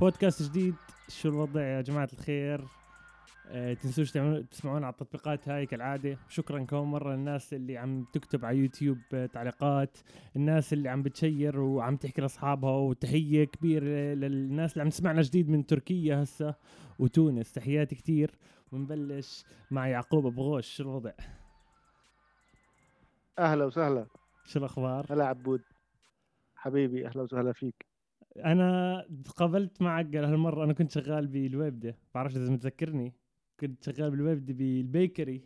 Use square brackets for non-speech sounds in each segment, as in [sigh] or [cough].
بودكاست جديد. شو الوضع يا جماعة الخير؟ أه تنسوش تسمعونا على التطبيقات هاي كالعادة. شكرا كم مرة للناس اللي عم تكتب على يوتيوب آه، تعليقات. الناس اللي عم بتشير وعم تحكي لأصحابها. وتحية كبيرة للناس اللي عم تسمعنا جديد من تركيا هسا وتونس. تحياتي كتير. ونبلش مع يعقوب أبو غوش. شو الوضع؟ أهلا وسهلا. شو الأخبار؟ هلا عبود. حبيبي أهلا وسهلا فيك. أنا تقابلت معك هالمرة أنا كنت شغال بالويبدة بعرفش إذا متذكرني كنت شغال بالويبدة بال bakery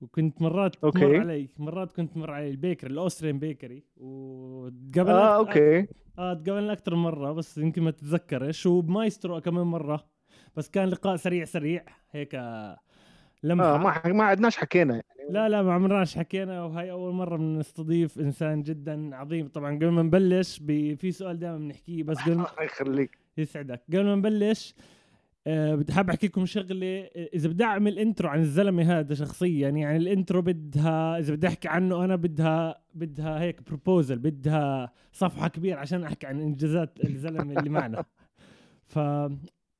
وكنت مرات okay. تمر علي مرات كنت مر علي ال bakery ال Austrian bakery وتقابلنا آه okay. آه تقابلنا أكثر من مرة بس يمكن ما تتذكرش وبمايسترو كمان مرة بس كان لقاء سريع سريع هيك لمحة. آه ما ما عدناش حكينا. لا لا ما عمرناش حكينا وهي أول مرة بنستضيف إنسان جدا عظيم. طبعا قبل ما نبلش في سؤال دائما بنحكيه بس قبل ما الله [laughs] يخليك. يسعدك. قبل ما نبلش أه بدي حاب أحكي لكم شغلة. إذا بدي أعمل intro عن الزلمة هذا شخصيا يعني ال intro بدها إذا بدي أحكي عنه أنا بدها بدها هيك proposal بدها صفحة كبيرة عشان أحكي عن إنجازات الزلمة اللي معنا. ف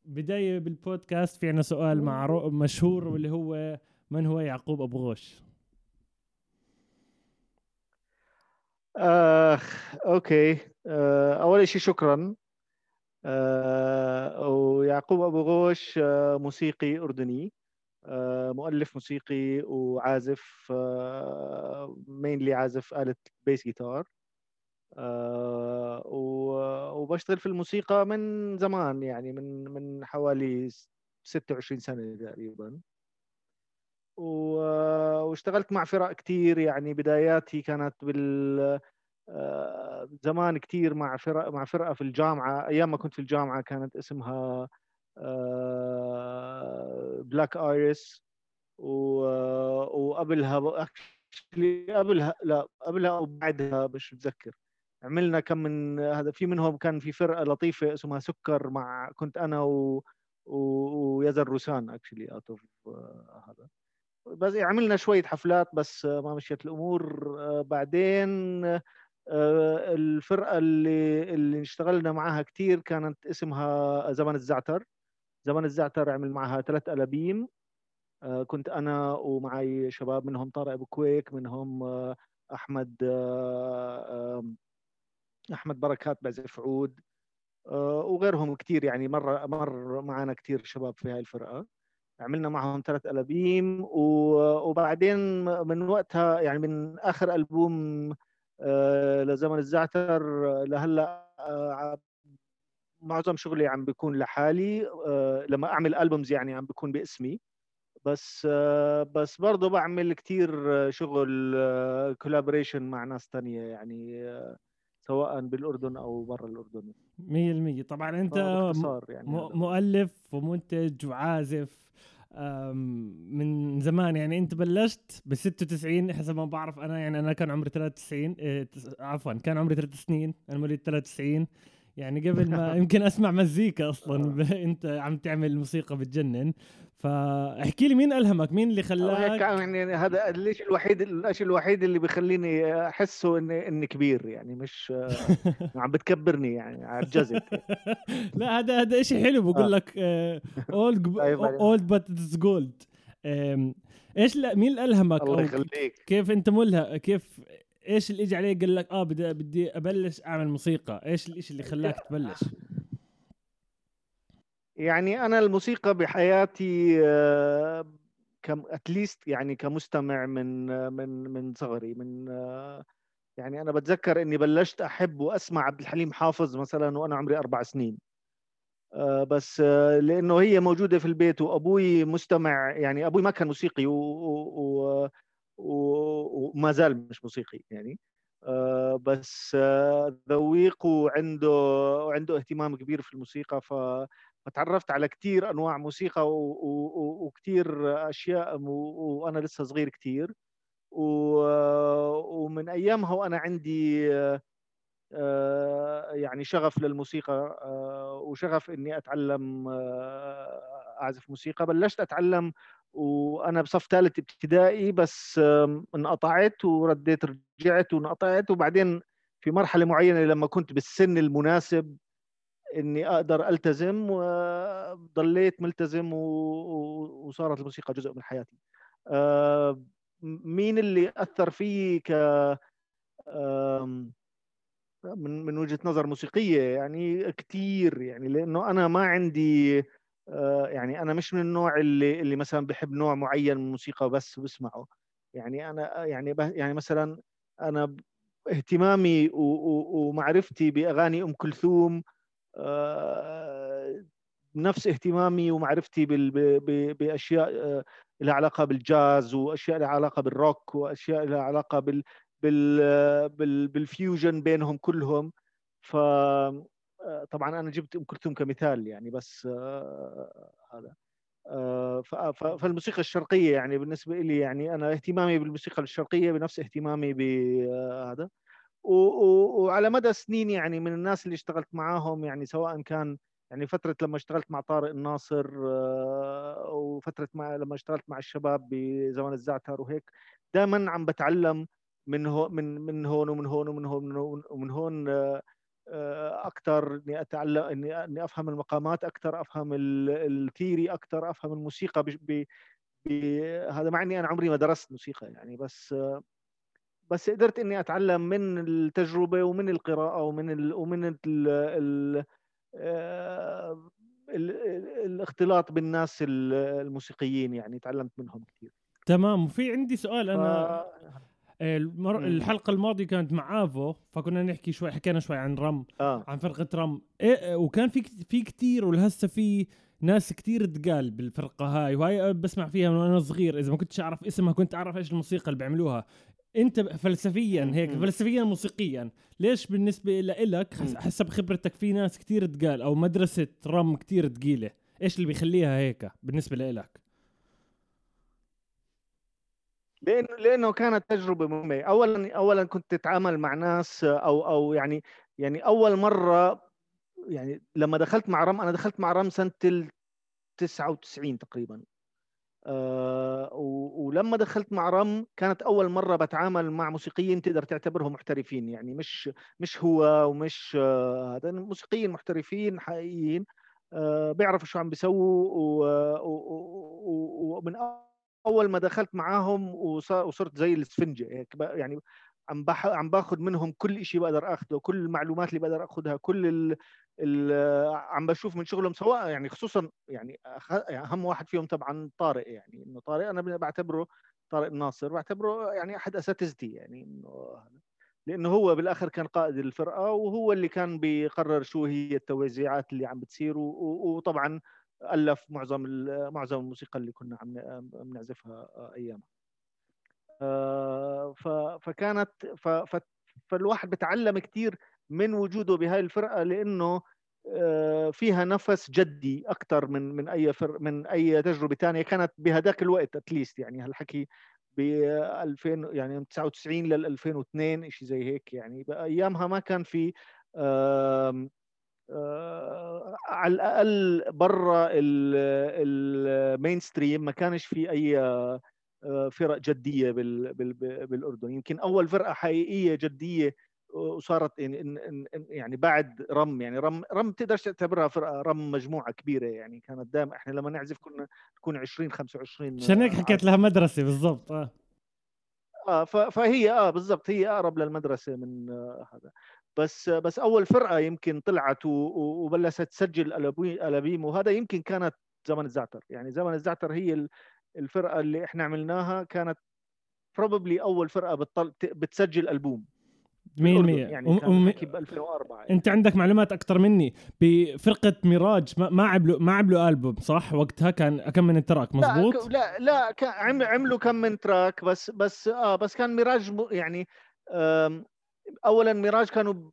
بداية بالبودكاست في عنا سؤال معروف مشهور واللي هو من هو يعقوب أبو غوش؟ آخ okay. آه أول شيء شكرا. آه ويعقوب أبو غوش آه موسيقي أردني. آه مؤلف موسيقي وعازف آه mainly عازف آلة bass guitar آه وبشتغل في الموسيقى من زمان يعني من من حوالي 26 سنة تقريبا. واشتغلت مع فرق كتير يعني بداياتي كانت بال آه، زمان كتير مع فرق مع فرقة في الجامعة. أيام ما كنت في الجامعة كانت اسمها بلاك ايرس وقبلها actually قبلها لا قبلها أو بعدها مش متذكر. عملنا كم من هذا في منهم كان في فرقة لطيفة اسمها سكر مع كنت أنا و- ويزن روسان actually out of هذا. بس عملنا شوية حفلات بس آه، ما مشيت الأمور. آه، بعدين آه، الفرقة اللي اللي اشتغلنا معها كثير كانت اسمها زمن الزعتر. زمن الزعتر عمل معها ثلاث ألابيم. كنت أنا ومعي شباب منهم طارق أبو كويك منهم أحمد أحمد بركات بعزف عود. وغيرهم كثير يعني مر مر معنا كثير شباب في هاي الفرقة. عملنا معهم ثلاث ألابيم و- وبعدين من وقتها يعني من آخر ألبوم آه، لزمن الزعتر لهلأ آه، معظم شغلي عم بيكون لحالي آه، لما أعمل ألبومز يعني عم بيكون باسمي. بس بس برضه بعمل كتير شغل كولابوريشن مع ناس تانية يعني سواء بالأردن أو برا الأردن. مية المية طبعا أنت يعني. مؤلف ومنتج وعازف من زمان. يعني أنت بلشت ب 96 حسب ما بعرف أنا يعني أنا كان عمري 93 إيه، عفوا كان عمري 3 سنين أنا مواليد 93 يعني قبل ما [laughs] يمكن أسمع مزيكا أصلا ب- [laughs] أنت عم تعمل موسيقى بتجنن. فاحكي لي مين ألهمك؟ مين اللي خلاك؟ يعني هذا الشيء الوحيد الشيء الوحيد اللي بيخليني أحسه اني إني كبير يعني مش آه، [laughs] عم بتكبرني يعني عجزت لا هذا هذا شيء حلو بقول آه. لك old. Old but it's gold إيش لا مين اللي ألهمك؟ الله يخليك. كيف أنت ملها كيف إيش اللي اجى عليك قال لك آه بدي بدي أبلش أعمل موسيقى. إيش الاشي اللي خلاك تبلش؟ يعني أنا الموسيقى بحياتي آه، كم اتليست يعني كمستمع من آه، من من صغري من آه، يعني أنا بتذكر إني بلشت أحب وأسمع عبد الحليم حافظ مثلا وأنا عمري أربع سنين. بس لأنه هي موجودة في البيت وأبوي مستمع يعني أبوي ما كان موسيقي و- و- و- وما زال مش موسيقي يعني. آه، بس آه، ذويق وعنده وعنده اهتمام كبير في الموسيقى ف فتعرفت على كثير أنواع موسيقى وكثير أشياء وأنا لسه صغير كثير ومن أيامها وأنا عندي آه، يعني شغف للموسيقى وشغف إني أتعلم أعزف موسيقى. بلشت أتعلم وأنا بصف ثالث ابتدائي بس انقطعت ورديت رجعت وانقطعت. وبعدين في مرحلة معينة لما كنت بالسن المناسب إني أقدر ألتزم وضليت ملتزم وصارت الموسيقى جزء من حياتي. آه، مين اللي أثر فيي ك من من وجهة نظر موسيقية يعني؟ كثير يعني لأنه أنا ما عندي يعني أنا مش من النوع اللي اللي مثلا بحب نوع معين من الموسيقى بس بسمعه. يعني أنا يعني يعني مثلا أنا اهتمامي ومعرفتي بأغاني أم كلثوم آه، نفس اهتمامي ومعرفتي بأشياء آه، لها علاقة بالجاز وأشياء لها علاقة بالروك وأشياء لها علاقة بال بال بال fusion بينهم كلهم. ف آه، طبعا أنا جبت أم كلثوم كمثال يعني بس هذا. فالموسيقى الشرقية يعني بالنسبة لي يعني أنا اهتمامي بالموسيقى الشرقية بنفس اهتمامي بهذا وعلى مدى سنين يعني من الناس اللي اشتغلت معاهم يعني سواء كان يعني فترة لما اشتغلت مع طارق الناصر آه، وفترة مع لما اشتغلت مع الشباب بزمن الزعتر وهيك دائما عم بتعلم من هو من من هون ومن هون ومن هون ومن هون آه، آه، أكثر إني اتعلم إني إني أفهم المقامات أكثر أفهم الثيري أكثر أفهم الموسيقى ب هذا مع إني أنا عمري ما درست موسيقى يعني بس بس قدرت إني أتعلم من التجربة ومن القراءة ومن ال ومن ال ال آه، ال الاختلاط بالناس الموسيقيين يعني تعلمت منهم كثير تمام وفي عندي سؤال أنا آه، المر... الحلقة الماضية كانت مع آفو فكنا نحكي شوي حكينا شوي عن رم آه. عن فرقة رم. إيه وكان في في كثير ولهسه في ناس كثير تقال بالفرقة هاي وهاي بسمع فيها من وأنا صغير. إذا ما كنتش أعرف اسمها كنت أعرف إيش الموسيقى اللي بيعملوها. أنت فلسفيا هيك فلسفيا موسيقيا ليش بالنسبة لك حسب خبرتك في ناس كثير تقال أو مدرسة رم كثير ثقيله إيش اللي بيخليها هيك بالنسبة لك لأنه لأنه كانت تجربة مهمة. اولا اولا كنت تتعامل مع ناس أو أو يعني يعني أول مرة يعني لما دخلت مع رم أنا دخلت مع رم سنة ال 99 تقريبا. آه ولما دخلت مع رم كانت أول مرة بتعامل مع موسيقيين تقدر تعتبرهم محترفين. يعني مش مش هو ومش آه، هذا آه موسيقيين محترفين حقيقيين. آه بيعرفوا شو عم بيسووا ومن أول ما دخلت معاهم وصرت زي الإسفنجة هيك يعني عم. عم باخذ منهم كل شيء بقدر اخذه كل المعلومات اللي بقدر اخذها كل ال... ال... عم بشوف من شغلهم سواء يعني خصوصا يعني. يعني أهم واحد فيهم طبعا طارق يعني إنه طارق أنا بعتبره طارق الناصر بعتبره يعني أحد أساتذتي يعني إنه لأنه هو بالآخر كان قائد الفرقة وهو اللي كان بيقرر شو هي التوزيعات اللي عم بتصير. وطبعا ألف معظم معظم الموسيقى اللي كنا عم نعزفها أيامها. آه، فكانت فالواحد بتعلم كثير من وجوده بهاي الفرقة لأنه آه، فيها نفس جدي أكثر من من أي فر من أي تجربة ثانية كانت بهذاك الوقت اتليست يعني هالحكي ب 2000 يعني من 99 لل 2002 شيء زي هيك يعني. بأيامها ما كان في آه، على الأقل برا المين ستريم ما كانش في أي آه، فرق جدية بالأردن. يمكن أول فرقة حقيقية جدية وصارت يعني بعد رم يعني رم رم تقدرش تعتبرها فرقة رم مجموعة كبيرة يعني. كانت دائما إحنا لما نعزف كنا نكون 20 25 عشان هيك حكيت لها مدرسة بالضبط آه. آه فهي آه بالضبط هي أقرب للمدرسة من آه هذا. بس بس أول فرقة يمكن طلعت وبلشت تسجل الابيم وهذا يمكن كانت زمن الزعتر. يعني زمن الزعتر هي الفرقة اللي إحنا عملناها كانت probably أول فرقة بتطل... بتسجل ألبوم. 100% يعني كان ب 2004 يعني. أنت عندك معلومات أكثر مني. بفرقة ميراج ما, ما عملوا ما عملوا ألبوم صح؟ وقتها كان كم من track مزبوط لا لا, لا كان عملوا كم من track بس بس آه بس كان ميراج يعني اولا ميراج كانوا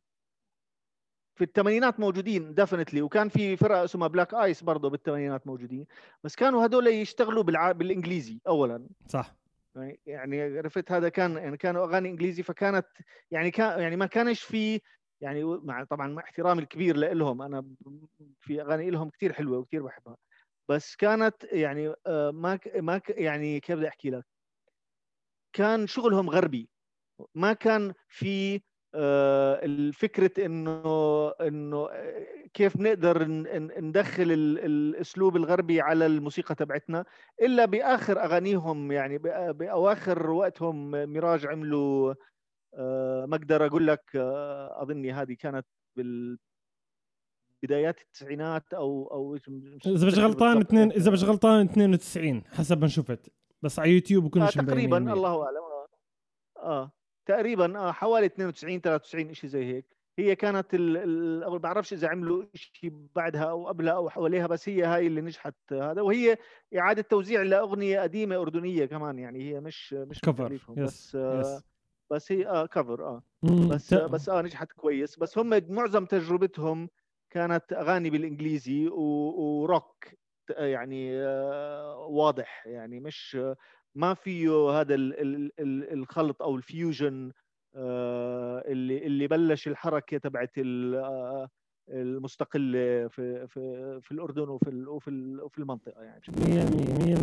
في الثمانينات موجودين definitely وكان في فرقة اسمها بلاك ايس برضه بالثمانينات موجودين. بس كانوا هدول يشتغلوا بالع... بالإنجليزي اولا. صح. يعني عرفت هذا كان يعني كانوا أغاني إنجليزي فكانت يعني كان يعني ما كانش في يعني مع طبعا مع احترامي الكبير لهم أنا في أغاني لهم كثير حلوة وكثير بحبها. بس كانت يعني آه، ما ما يعني كيف بدي أحكي لك؟ كان شغلهم غربي. ما كان في آه، الفكرة إنه إنه كيف بنقدر ندخل الأسلوب الغربي على الموسيقى تبعتنا إلا بآخر أغانيهم يعني بأواخر وقتهم ميراج عملوا آه، ما أقدر أقول لك آه، أظني هذه كانت بال بدايات التسعينات أو أو إذا مش غلطان اثنين إذا مش غلطان 92 حسب ما شفت. بس على يوتيوب وكلش آه تقريبا الله أعلم. آه, آه. تقريبا آه حوالي 92 93 شيء زي هيك. هي كانت ال ال ما بعرفش إذا عملوا شيء بعدها أو قبلها أو حواليها بس هي هاي اللي نجحت هذا. وهي إعادة توزيع لأغنية قديمة أردنية كمان يعني هي مش مش كفر بس آه بس هي آه كفر آه. بس آه بس آه نجحت كويس. بس هم معظم تجربتهم كانت أغاني بالإنجليزي وروك يعني آه واضح يعني مش ما فيه هذا الخلط أو الفيوجن آه، اللي اللي بلش الحركة تبعت آه، المستقلة في في في الأردن وفي وفي وفي المنطقة يعني. 100%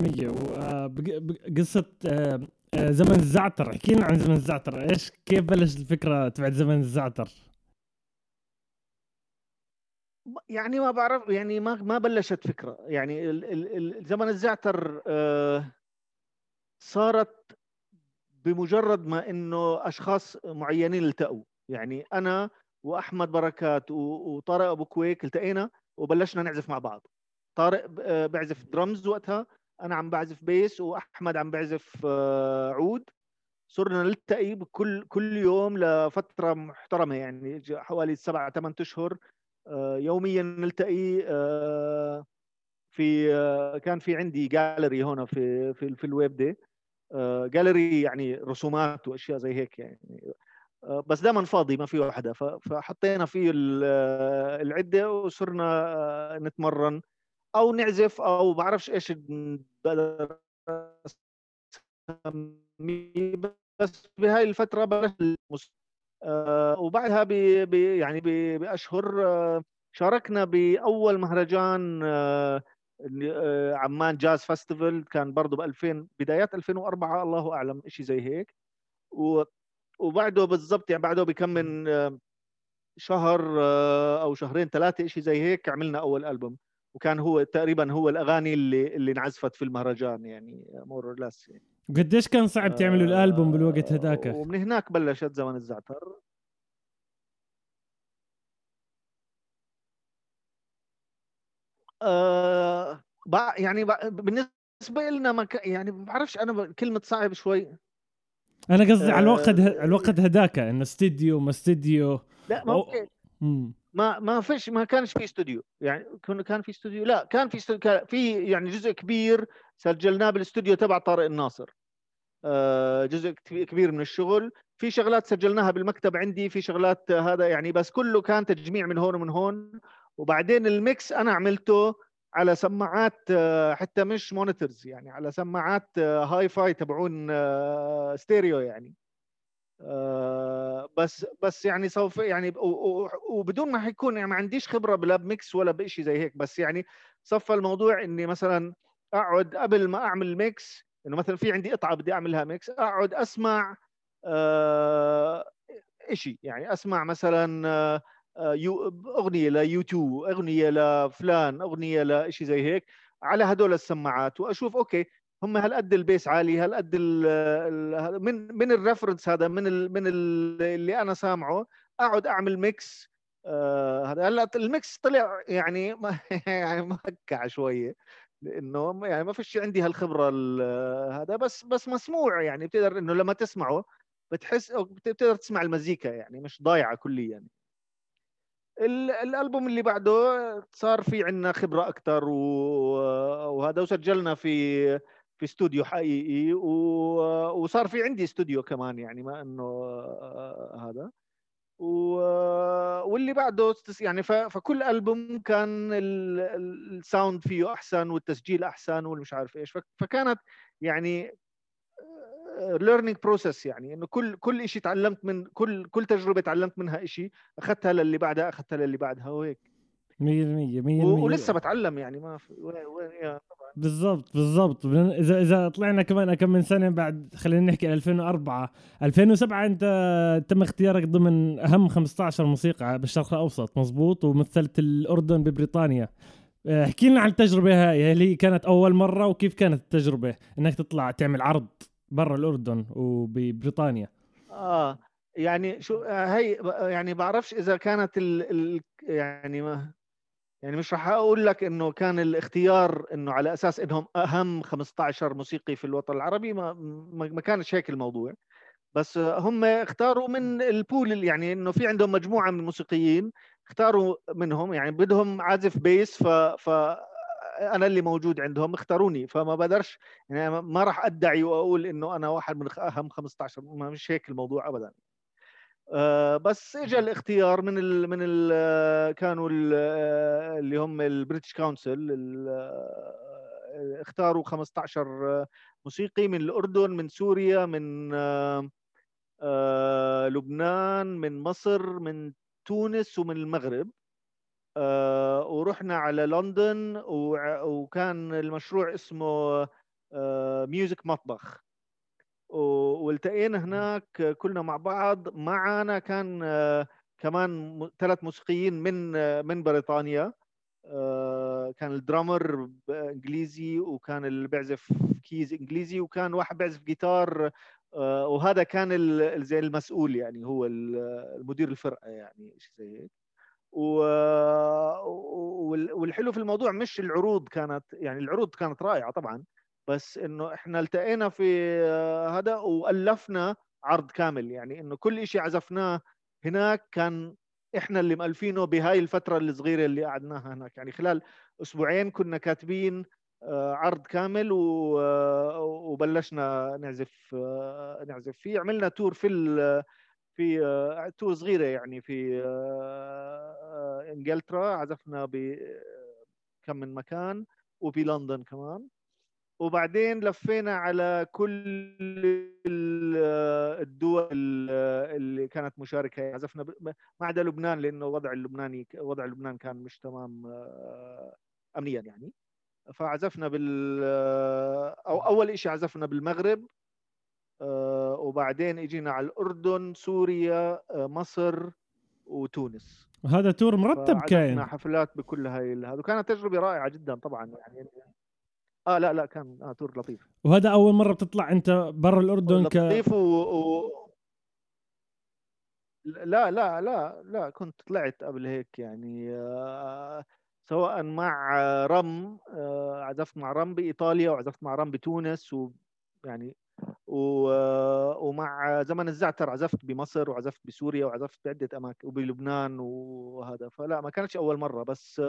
100% قصة آه، زمن الزعتر. احكي لنا عن زمن الزعتر. إيش كيف بلش الفكرة تبعت زمن الزعتر؟ يعني ما بعرف يعني ما ما بلشت فكرة. يعني زمن الزعتر صارت بمجرد ما إنه أشخاص معينين التقوا. يعني أنا وأحمد بركات وطارق أبو كويك التقينا وبلشنا نعزف مع بعض. طارق آه، بعزف درمز وقتها أنا عم بعزف bass وأحمد عم بعزف آه، عود. صرنا نلتقي بكل كل يوم لفترة محترمة يعني حوالي سبعة ثمان أشهر آه، يوميا نلتقي في كان في عندي جاليري هنا في في, في الويبدة. جاليري يعني رسومات وأشياء زي هيك يعني. آه، بس دائما فاضي ما فيه وحدة. فحطينا فيه العدة وصرنا آه، نتمرن. أو نعزف أو بعرفش إيش بقدر بس بهاي الفترة بلشت آه، وبعدها ب يعني بأشهر شاركنا بأول مهرجان آه، عمان jazz festival كان برضه ب 2000 بدايات 2004 الله أعلم شيء زي هيك. وبعده بالضبط يعني بعده بكم من آه، شهر آه، أو شهرين ثلاثة شيء زي هيك عملنا أول ألبوم. وكان هو تقريبا هو الأغاني اللي اللي انعزفت في المهرجان يعني مور لس يعني. قديش كان صعب تعملوا الألبوم بالوقت هذاك ومن هناك بلشت زمن الزعتر. آه يعني بالنسبة لنا ما يعني ما بعرفش أنا كلمة صعب شوي. أنا قصدي على الوقت آه الوقت هداك انه استديو ما استديو. لا ما ما ما فيش ما كانش في استوديو. يعني كنا كان في استوديو؟ لا كان في استوديو كان في يعني جزء كبير سجلناه بالاستوديو تبع طارق الناصر. آه جزء كبير من الشغل. في شغلات سجلناها بالمكتب عندي في شغلات هذا يعني بس كله كان تجميع من هون ومن هون. وبعدين ال mix أنا عملته على سماعات آه، حتى مش monitors يعني على سماعات hi-fi تبعون ستيريو آه، يعني. آه، بس بس يعني سوف يعني وبدون ما حيكون يعني ما عنديش خبرة بلا ب mix ولا بشيء زي هيك بس يعني صفى الموضوع إني مثلا أقعد قبل ما أعمل mix إنه مثلا في عندي قطعة بدي أعملها mix أقعد أسمع شيء يعني أسمع مثلا أغنية ل U2 أغنية لفلان أغنية لشيء زي هيك على هدول السماعات. وأشوف okay هم هالقد ال bass عالي هالقد من من ال reference هذا من ال من ال اللي أنا سامعه أقعد أعمل mix آه هذا. هلأ ال mix طلع يعني [laughs] يعني مهكع شوية لأنه يعني ما فيش عندي هالخبرة هذا. بس بس مسموع يعني بتقدر إنه لما تسمعه بتحس بتقدر تسمع المزيكا يعني مش ضايعة كليا. يعني. الألبوم اللي بعده صار في عندنا خبرة أكثر وهذا وسجلنا في في استوديو حقيقي وصار في عندي استوديو كمان يعني ما إنه هذا. واللي بعده يعني فكل ألبوم كان ال sound فيه أحسن والتسجيل أحسن والمش عارف إيش. فكانت يعني learning process يعني إنه كل كل شيء تعلمت من كل كل تجربة تعلمت منها شيء أخذتها للي بعدها أخذتها للي بعدها وهيك. 100% 100% ولسه بتعلم يعني ما في وين وين طبعا. بالضبط بالضبط. إذا إذا طلعنا كمان كم من سنة بعد خلينا نحكي 2004 2007 أنت تم اختيارك ضمن أهم 15 موسيقى بالشرق الأوسط مزبوط ومثلت الأردن ببريطانيا. آه، احكي لنا عن التجربة هاي هل هي كانت أول مرة وكيف كانت التجربة إنك تطلع تعمل عرض؟ برا الأردن وببريطانيا. آه يعني شو آه، هي يعني بعرفش إذا كانت ال ال يعني ما يعني مش راح أقول لك إنه كان الاختيار إنه على أساس إنهم أهم 15 موسيقي في الوطن العربي ما ما كانش هيك الموضوع. بس هم اختاروا من البول يعني إنه في عندهم مجموعة من الموسيقيين اختاروا منهم يعني بدهم عازف بيس ف ف أنا اللي موجود عندهم اختاروني فما بقدرش يعني ما راح أدعي وأقول إنه أنا واحد من أهم 15 ما مش هيك الموضوع ابدا. آه، بس اجى الاختيار من ال من ال كانوا ال اللي هم ال British Council اختاروا 15 موسيقي من الأردن من سوريا من آه، لبنان من مصر من تونس ومن المغرب. آه، ورحنا على لندن وكان المشروع اسمه music مطبخ. والتقينا هناك كلنا مع بعض. معنا كان آه، كمان ثلاث موسيقيين من آه، من بريطانيا. آه، كان ال drummer انجليزي وكان اللي بيعزف keys إنجليزي وكان واحد بيعزف جيتار. وهذا كان زي المسؤول يعني هو المدير الفرقة يعني شيء زي هيك. والحلو في الموضوع مش العروض كانت يعني العروض كانت رائعة طبعا بس إنه إحنا التقينا في هذا وألفنا عرض كامل يعني إنه كل شيء عزفناه هناك كان إحنا اللي مؤلفينه بهاي الفترة الصغيرة اللي قعدناها هناك يعني خلال أسبوعين كنا كاتبين آه، عرض كامل وبلشنا نعزف آه، نعزف فيه عملنا تور في في آه، تور صغيرة يعني في إنجلترا عزفنا بكم من مكان وفي لندن كمان. وبعدين لفينا على كل الدول اللي كانت مشاركة. عزفنا ما عدا لبنان لأنه وضع اللبناني وضع لبنان كان مش تمام آه، امنيا يعني. فعزفنا بال أو أول شيء عزفنا بالمغرب. آه، وبعدين اجينا على الأردن سوريا آه، مصر وتونس. وهذا تور مرتب كاين. حفلات بكل هاي هذا. وكانت تجربة رائعة جدا طبعا يعني آه لا لا كان آه تور لطيف. وهذا أول مرة بتطلع أنت برا الأردن لطيف ك لطيف و... و... لا لا لا لا كنت طلعت قبل هيك يعني آه سواء مع رم آه عزفت مع رم بإيطاليا وعزفت مع رم بتونس ويعني ومع زمن الزعتر عزفت بمصر وعزفت بسوريا وعزفت بعدة اماكن وبلبنان وهذا. فلا ما كانتش أول مرة بس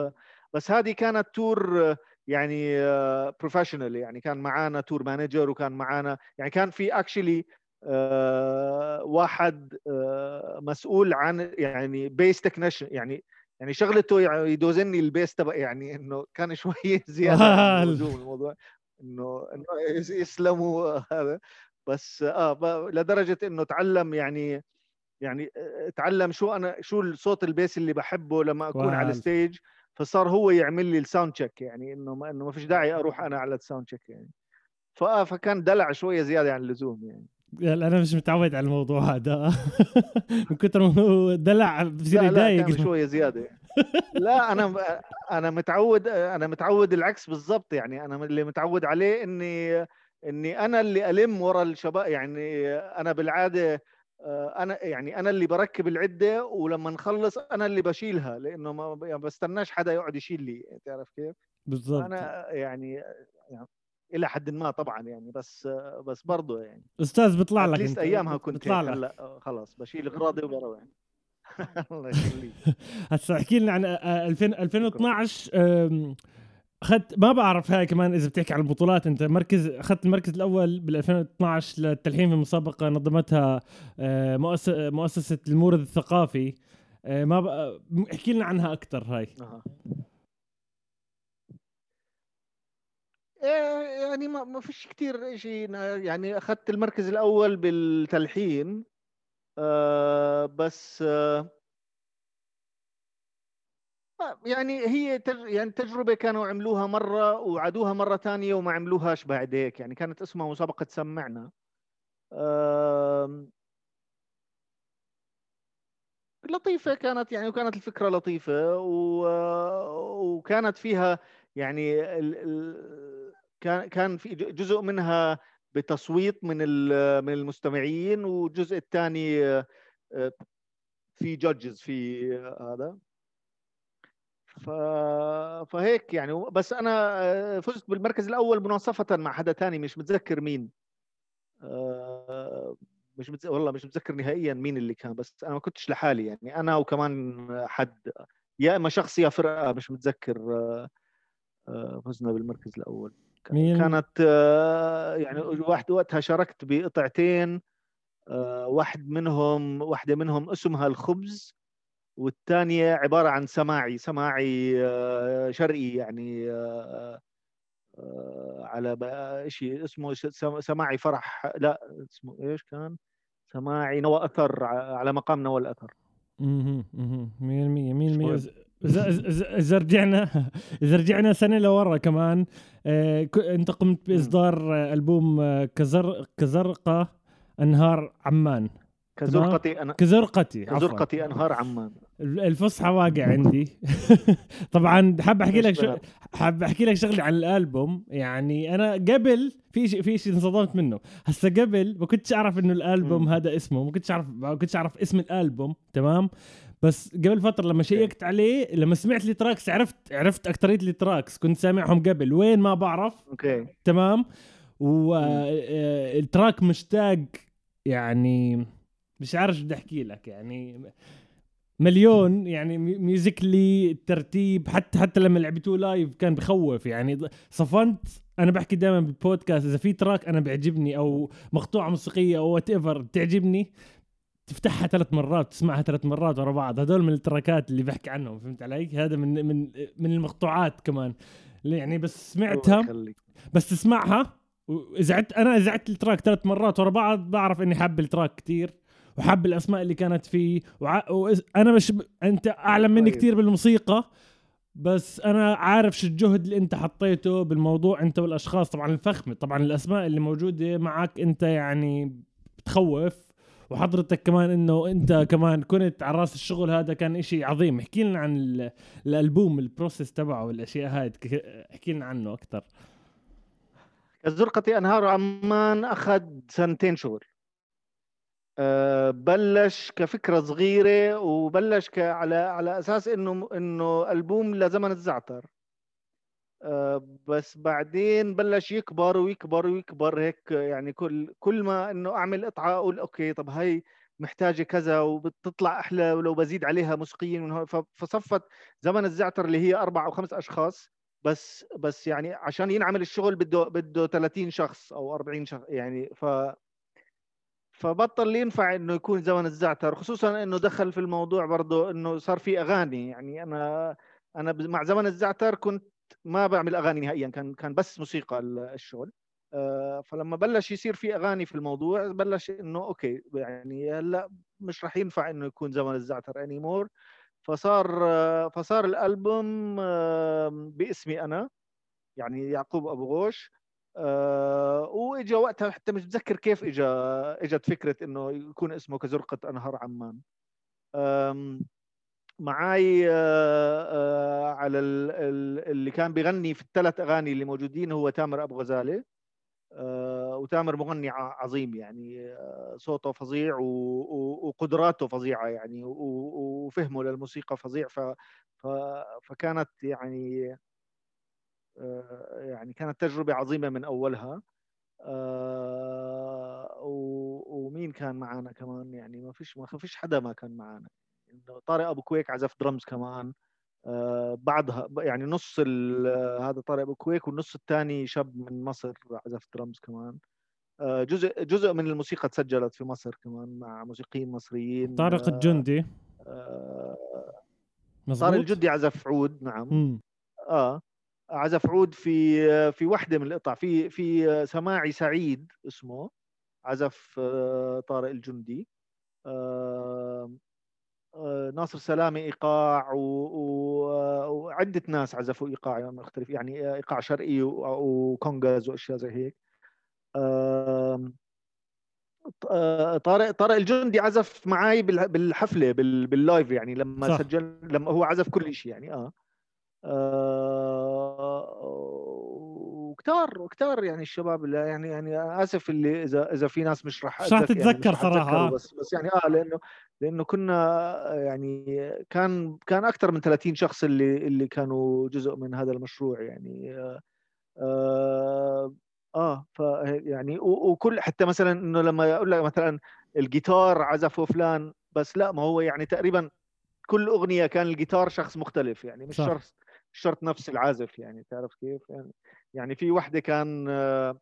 بس هذه كانت tour يعني professional يعني. كان معانا tour manager وكان معانا يعني كان في actually واحد مسؤول عن يعني bass technician يعني يعني شغلته يدوزني ال bass تبع يعني إنه كان شوي [laughs] زيادة [laughs] الموضوع. إنه إنه يسلموا [laughs] هذا. بس آه لدرجة إنه تعلم يعني يعني تعلم شو أنا شو الصوت ال bass اللي بحبه لما أكون على ال stage فصار هو يعمل لي ال sound check يعني إنه ما إنه ما فيش داعي أروح أنا على ال sound check يعني. فاه فكان دلع شوية زيادة عن اللزوم يعني. أنا مش متعود على الموضوع هذا. [laughs] من كثر ما دلع بصير يضايق شوية زيادة لا أنا أنا متعود أنا متعود العكس بالضبط يعني أنا اللي متعود عليه إني إني أنا اللي ألم ورا الشباب يعني أنا بالعادة أنا يعني أنا اللي بركب العدة ولما نخلص أنا اللي بشيلها لأنه ما يعني بستناش حدا يقعد يشيل لي تعرف كيف؟ بالضبط. أنا يعني, يعني إلى حد ما طبعا يعني بس بس برضه يعني أستاذ بيطلع لك أيامها كنت لك. هلأ خلاص بشيل اغراضي وبروح. [laughs] الله يخليك. [laughs] هسه احكي لنا عن 2012 اخذت ما بعرف هاي كمان إذا بتحكي عن البطولات أنت مركز اخذت المركز الأول بال 2012 للتلحين في مسابقه نظمتها آه، مؤسسة المورد الثقافي. آه، ما احكي لنا عنها أكثر هاي. إيه، يعني ما ما فيش كثير شيء يعني أخذت المركز الأول بالتلحين آه بس آه يعني هي. يعني تجربة كانوا عملوها مرة وعادوها مرة ثانية وما عملوهاش بعد هيك يعني كانت اسمها مسابقة سمعنا لطيفة كانت يعني وكانت الفكرة لطيفة و... وكانت فيها يعني ال... ال... كان كان في جزء منها بتصويت من من المستمعين والجزء الثاني آه، في جادجز في هذا. ف... فهيك يعني. بس أنا آه، فزت بالمركز الأول مناصفة مع حدا ثاني مش متذكر مين. آه، مش متز... والله مش متذكر نهائيا مين اللي كان بس أنا ما كنتش لحالي يعني. أنا وكمان حد يا إما شخص يا فرقة مش متذكر. آه، فزنا بالمركز الأول. مين؟ كانت يعني واحد وقتها شاركت بقطعتين واحد منهم واحدة منهم اسمها الخبز والثانيه عبارة عن سماعي سماعي آه، شرقي يعني آه، آه، على شيء اسمه سماعي فرح لا اسمه إيش كان؟ سماعي نوى أثر على مقام نوى الأثر. أها أها 100% 100% إذا رجعنا إذا رجعنا سنة لورا كمان أنت قمت بإصدار ألبوم كزر كزرقة أنهار عمان. كزرقتي أنا كزرقتي كزرقتي أنهار عمان. الفصحى واقع عندي. [laughs] طبعا حاب أحكي لك. حاب أحكي لك شغله عن الألبوم. يعني أنا قبل في شيء في شيء انصدمت منه. هسه قبل ما كنتش أعرف إنه الألبوم م. هذا اسمه ما كنتش اعرف ما كنتش أعرف اسم الألبوم. تمام؟ بس قبل فترة لما شيكت عليه لما سمعت لي tracks عرفت عرفت اكثريه لي tracks. كنت سامعهم قبل. وين ما بعرف. okay. تمام. وال track آه، مشتاق يعني مش عارف بدي أحكي لك. يعني مليون يعني musically الترتيب حتى حتى لما لعبتوه live كان بخوف. يعني صفنت أنا بحكي دائما بالبودكاست إذا في track أنا بيعجبني أو مقطوعة موسيقية أو whatever بتعجبني تفتحها ثلاث مرات تسمعها ثلاث مرات ورا بعض. هدول من ال trackات اللي بحكي عنهم فهمت علي؟ هذا من من من المقطوعات كمان. يعني بس سمعتها بس تسمعها وإذا أنا إذا ال track ثلاث مرات ورا بعض بعرف إني حاب ال track كثير وحب الأسماء اللي كانت فيه وع... وأنا مش ب... أنت أعلم مني طيب. كثير بالموسيقى بس أنا عارف شو الجهد اللي أنت حطيته بالموضوع أنت والأشخاص. طبعا الفخمة طبعا الأسماء اللي موجودة معك أنت يعني بتخوف وحضرتك كمان إنه أنت كمان كنت على رأس الشغل هذا كان إشي عظيم. احكي لنا عن الألبوم ال process تبعه والأشياء هاي احكي لنا عنه أكثر الزرقة أنهار عمان أخذ سنتين شغل. آه، بلش كفكرة صغيرة وبلش على على أساس إنه إنه ألبوم لزمن الزعتر. بس بعدين بلش يكبر ويكبر ويكبر هيك يعني كل كل ما إنه أعمل قطعه أقول أوكي طب هاي محتاجة كذا وبتطلع أحلى ولو بزيد عليها موسيقيا من هون. فصفت زمن الزعتر اللي هي أربع أو خمس أشخاص بس بس يعني عشان ينعمل الشغل بده بده 30 شخص أو 40 شخص يعني ف فبطل ينفع إنه يكون زمن الزعتر خصوصا إنه دخل في الموضوع برضه إنه صار في أغاني. يعني أنا أنا مع زمن الزعتر كنت ما بعمل أغاني نهائيا كان كان بس موسيقى الشغل. آه، فلما بلش يصير في أغاني في الموضوع بلش إنه أوكي يعني هلأ مش راح ينفع إنه يكون زمن الزعتر اني مور فصار فصار الألبوم باسمي أنا يعني يعقوب أبو غوش. آه وإجا وقتها حتى مش متذكر كيف إجا إجت فكرة إنه يكون اسمه كزرقة أنهار عمان. معاي آه آه على اللي كان بيغني في الثلاث أغاني اللي موجودين هو تامر أبو غزالة آه وتامر مغني عظيم يعني صوته فظيع وقدراته فظيعة يعني وفهمه للموسيقى فظيع فكانت يعني يعني كانت تجربة عظيمة من أولها آه، ومين كان معنا كمان يعني؟ ما فيش ما فيش حدا ما كان معنا طارق أبو كويك عزف درمز كمان. آه، بعدها يعني نص هذا طارق أبو كويك والنص الثاني شاب من مصر عزف درمز كمان. جزء جزء من الموسيقى تسجلت في مصر كمان مع موسيقيين مصريين. طارق الجندي؟ مزبوط. طارق الجندي عزف عود نعم. م. آه عزف عود في في واحدة من القطع في في سماعي سعيد اسمه عزف آه، طارق الجندي. آه، آه، ناصر سلامه إيقاع. و... وعدة ناس عزفوا إيقاع مختلف يعني إيقاع شرقي وكونغاز وأشياء زي هيك طارق طارق الجندي عزف معي بالحفلة باللايف يعني لما صح. سجل لما هو عزف كل شيء يعني آه, آه وكتار وكتار يعني الشباب اللي يعني يعني آسف اللي إذا إذا في ناس مش راح مش راح تتذكر يعني صراحة. بس بس يعني آه لأنه لأنه كنا يعني كان كان أكثر من 30 شخص اللي اللي كانوا جزء من هذا المشروع يعني آه, آه آه ف يعني وكل حتى مثلا إنه لما أقول لك مثلا الجيتار عزفه فلان بس لا ما هو يعني تقريبا كل أغنية كان الجيتار شخص مختلف يعني مش شرط نفس العازف يعني تعرف كيف؟ يعني, يعني في وحدة كان آه،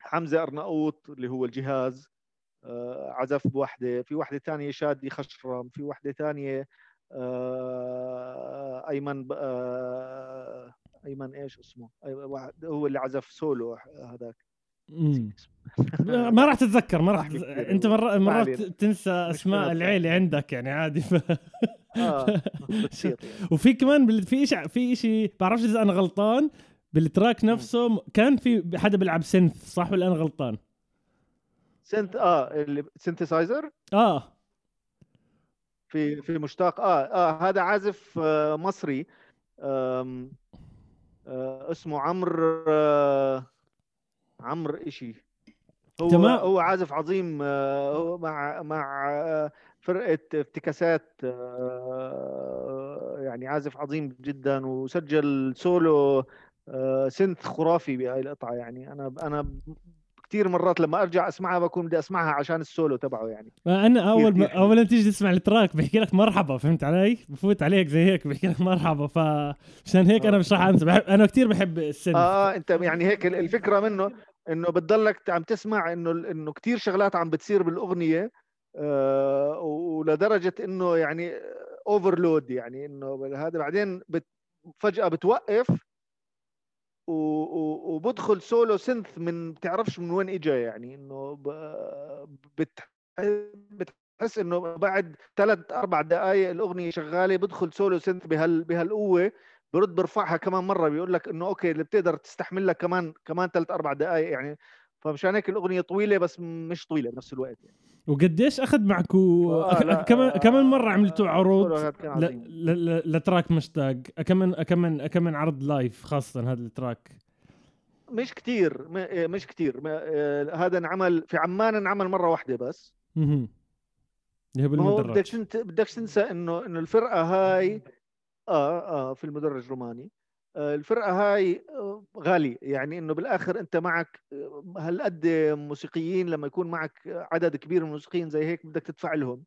حمزة أرناؤوط اللي هو الجهاز آه، عزف بوحدة في وحدة ثانية شادي خشرم في وحدة ثانية آه، أيمن أيمن إيش اسمه؟ هو اللي عزف سولو هذاك. [laughs] ما راح تتذكر ما راح أنت مر... مرات تنسى أسماء العيلة عندك يعني عادي. ف... آه. [laughs] يعني. وفي كمان في شيء في شيء بعرفش إذا أنا غلطان بال track نفسه كان في حدا بيلعب synth صح ولا أنا غلطان؟ synth آه اللي سنثسايزر آه. في في مشتاق آه آه هذا عازف آه مصري. آه اسمه عمرو آه عمرو إشي. هو تمام. هو عازف عظيم آه، مع مع آه، فرقة افتكاسات آه، يعني عازف عظيم جدا وسجل سولو synth خرافي بهاي القطعة يعني. أنا أنا كثير مرات لما أرجع أسمعها بكون بدي أسمعها عشان السولو تبعه يعني. أنا أول ما أول ما تيجي تسمع ال track بحكي لك مرحبا فهمت علي؟ بفوت عليك زي هيك بحكي لك مرحبا فعشان هيك أنا مش راح أنسى. أنا كثير بحب ال synth آه أنت يعني هيك الفكرة منه إنه بتضلك عم تسمع إنه إنه كثير شغلات عم بتصير بالأغنية آه ولدرجة إنه يعني overload يعني إنه هذا بعدين بت فجأة بتوقف وبدخل solo synth من بتعرفش من وين اجى يعني إنه بت بتحس إنه بعد ثلاث أربع دقائق الأغنية شغالة بدخل solo synth بهال بهالقوة برد برفعها كمان مرة بيقول لك إنه okay اللي بتقدر تستحمل لك كمان كمان ثلاث أربع دقائق يعني. فمشان هيك الأغنية طويلة بس مش طويلة بنفس الوقت يعني. وقديش أخذ معكو؟ آه كمان كمان مرة عملتوا عروض ل track مشتاق. كمان كمان كمان عرض live خاصة هذا ال track. مش كثير مش كثير آه، هذا انعمل في عمان انعمل مرة واحدة بس. أها بدك بدك تنسى إنه إنه الفرقة هاي آه آه في المدرج الروماني. آه الفرقة هاي آه، غالي يعني إنه بالآخر أنت معك آه، هالقد موسيقيين لما يكون معك عدد كبير من الموسيقيين زي هيك بدك تدفع لهم.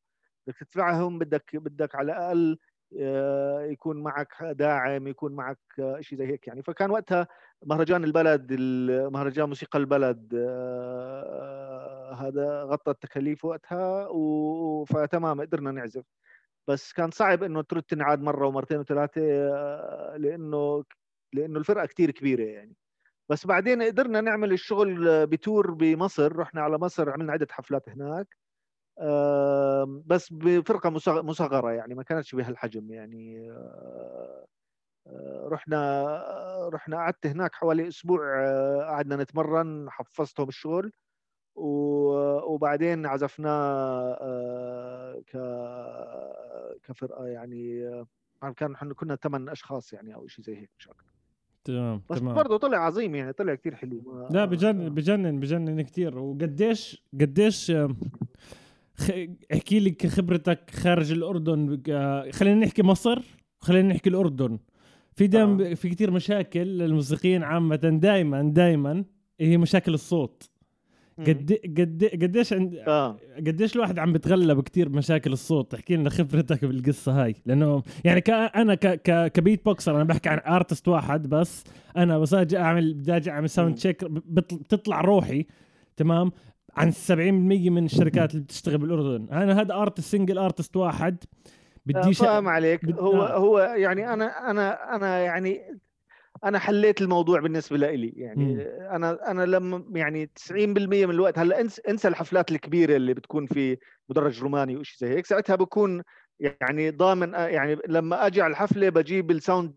بدك تدفعهم بدك بدك على الأقل آه، يكون معك داعم يكون معك شيء زي هيك يعني. فكان وقتها مهرجان البلد مهرجان موسيقى البلد هذا غطى التكاليف وقتها فتمام قدرنا نعزف. بس كان صعب إنه ترد تنعاد مرة ومرتين وثلاثة آه، لأنه لأنه الفرقة كثير كبيرة يعني. بس بعدين قدرنا نعمل الشغل بتور بمصر رحنا على مصر عملنا عدة حفلات هناك بس بفرقة مصغرة يعني ما كانتش بهالحجم يعني آه، آه، رحنا رحنا قعدت هناك حوالي أسبوع قعدنا نتمرن حفظتهم الشغل. وبعدين عزفناه ك كفرقة يعني كان إحنا كنا ثمان أشخاص يعني أو شيء زي هيك مش أكثر تمام بس تمام. برضه طلع عظيم يعني طلع كثير حلو لا بجنن بجنن بجنن كثير وقديش قديش احكي لي كخبرتك خارج الأردن خلينا نحكي مصر خلينا نحكي الأردن. في دائما آه. في كثير مشاكل للموسيقيين عامة دائما دائما هي مشاكل الصوت. قد قد قديش عند آه. قديش الواحد عم بتغلب كثير بمشاكل الصوت؟ احكي لنا خبرتك بالقصة هاي لأنه يعني ك أنا ك ك ك beatboxer أنا بحكي عن artist واحد بس أنا بس أجي أعمل بدي أجي اعمل sound check بتطلع روحي تمام؟ عن 70% من الشركات اللي بتشتغل بالأردن. أنا هذا artist single artist واحد بدي فاهم عليك. بد... هو آه. هو يعني أنا أنا أنا يعني أنا حليت الموضوع بالنسبة لي يعني م. أنا أنا لما يعني 90% من الوقت هلأ انسى انسى الحفلات الكبيرة اللي بتكون في مدرج روماني وشيء زي هيك ساعتها بكون يعني ضامن يعني لما أجي على الحفلة بجيب ال sound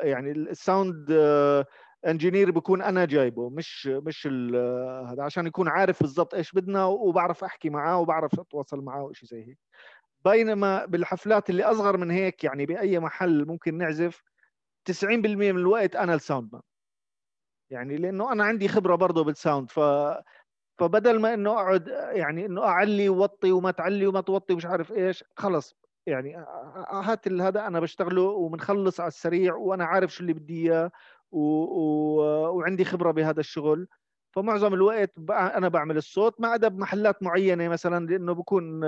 يعني ال sound engineer بكون أنا جايبه مش مش هذا عشان يكون عارف بالضبط إيش بدنا وبعرف أحكي معاه وبعرف أتواصل معاه وشيء زي هيك بينما بالحفلات اللي أصغر من هيك يعني بأي محل ممكن نعزف 90% من الوقت أنا ال sound man يعني لأنه أنا عندي خبرة برضه بال sound ف فبدل ما إنه أقعد يعني إنه أعلي ووطي وما تعلي وما توطي ومش عارف إيش خلص. يعني هات هذا أنا بشتغله وبنخلص على السريع وأنا عارف شو اللي بدي إياه و... و... وعندي خبرة بهذا الشغل. فمعظم الوقت أنا بعمل الصوت ما عدا بمحلات معينة مثلا لأنه بكون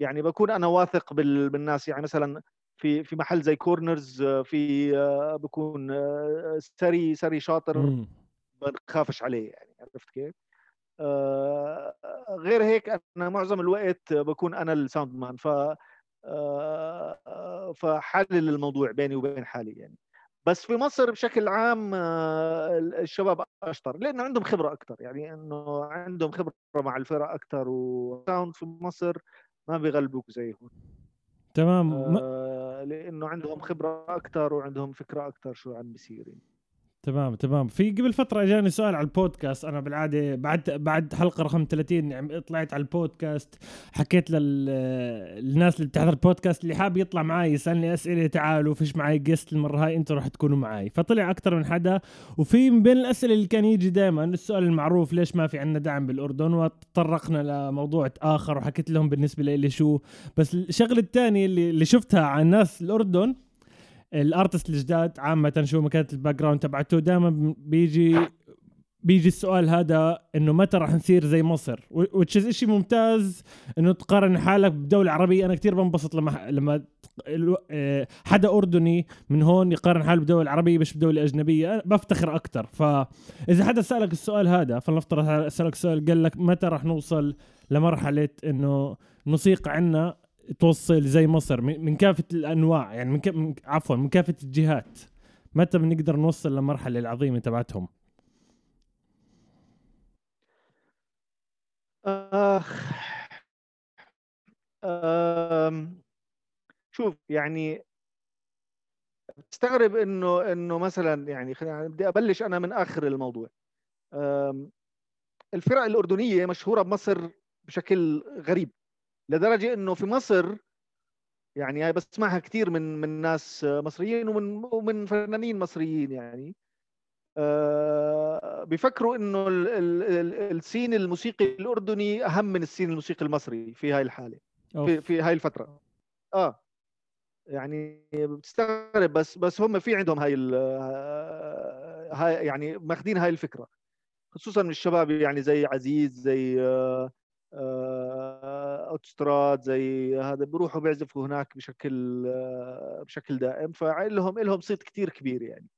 يعني بكون أنا واثق بال... بالناس. يعني مثلا في في محل زي Corners في بكون سري سري شاطر ما بخافش عليه يعني عرفت كيف؟ غير هيك أنا معظم الوقت بكون أنا ال sound man ف فحلل الموضوع بيني وبين حالي يعني. بس في مصر بشكل عام الشباب أشطر لأنه عندهم خبرة أكثر يعني إنه عندهم خبرة مع الفرق أكثر وساوند في مصر ما بيغلبوك زي هون. تمام آه لأنه عندهم خبرة أكثر وعندهم فكرة أكثر شو عم بيصير يعني. تمام تمام. في قبل فترة اجاني سؤال على البودكاست. أنا بالعادة بعد بعد حلقة رقم 30 يعني طلعت على البودكاست حكيت للناس اللي بتحضر البودكاست اللي حاب يطلع معي يسألني أسئلة تعالوا فيش معي guest المرة هاي أنتم راح تكونوا معي فطلع أكثر من حدا وفي من بين الأسئلة اللي كان يجي دائما السؤال المعروف ليش ما في عندنا دعم بالأردن؟ وتطرقنا لموضوع آخر وحكيت لهم بالنسبة لي شو. بس الشغلة الثانية اللي, اللي شفتها على الناس الأردن ال artist الجداد عامة شو ما كانت ال background تبعته دائما بيجي بيجي السؤال هذا إنه متى راح نصير زي مصر؟ وتش شيء ممتاز إنه تقارن حالك بدوله عربيه أنا كثير بنبسط لما لما آه، حدا أردني من هون يقارن حاله بدوله عربيه مش بدوله اجنبيه أنا بفتخر أكثر فاذا حدا سألك السؤال هذا فلنفترض اسالك سؤال قال لك متى راح نوصل لمرحلة إنه الموسيقى عندنا توصل زي مصر من كافة الأنواع يعني من, عفوا من كافة الجهات. متى بنقدر نوصل للمرحله العظيمة تبعتهم؟ آخ. أم شوف يعني تستغرب إنه إنه مثلا يعني خلينا بدي أبلش أنا من آخر الموضوع. الفرق الأردنية مشهورة بمصر بشكل غريب. لدرجة إنه في مصر يعني بسمعها كثير من من ناس مصريين ومن ومن فنانين مصريين يعني. أه بيفكروا إنه السين الموسيقي الأردني أهم من السين الموسيقي المصري في هاي الحالة في في هاي الفترة. آه يعني بتستغرب بس بس هم في عندهم هاي هاي يعني ماخذين هاي الفكرة خصوصا من الشباب يعني زي عزيز زي آه آه، أوتستراد زي هذا بيروحوا بيعزفوا هناك بشكل آه، بشكل دائم فلهم لهم صيت كثير كبير يعني.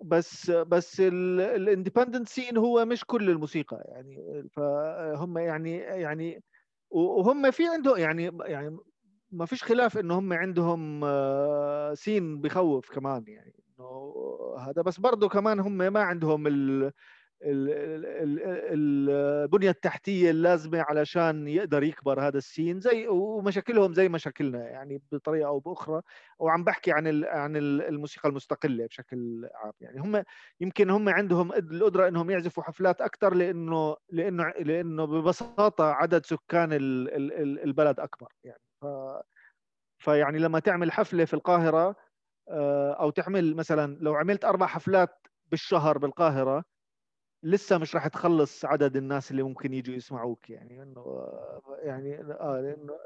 بس بس الإندبندنت سين هو مش كل الموسيقى يعني فهم يعني يعني وهم في عندهم يعني يعني ما فيش خلاف إنه هم عندهم سين آه، بخوف كمان يعني إنه هذا بس برضه كمان هم ما عندهم ال البنية التحتية اللازمة علشان يقدر يكبر هذا السين زي ومشاكلهم زي مشاكلنا يعني بطريقة أو بأخرى وعم بحكي عن عن الموسيقى المستقلة بشكل عام. يعني هم يمكن هم عندهم القدرة إنهم يعزفوا حفلات أكثر لأنه لأنه لأنه ببساطة عدد سكان البلد أكبر يعني. ف فيعني لما تعمل حفلة في القاهرة آه، أو تعمل مثلا لو عملت أربع حفلات بالشهر بالقاهرة لسه مش راح تخلص عدد الناس اللي ممكن يجوا يسمعوك يعني إنه يعني آه لأنه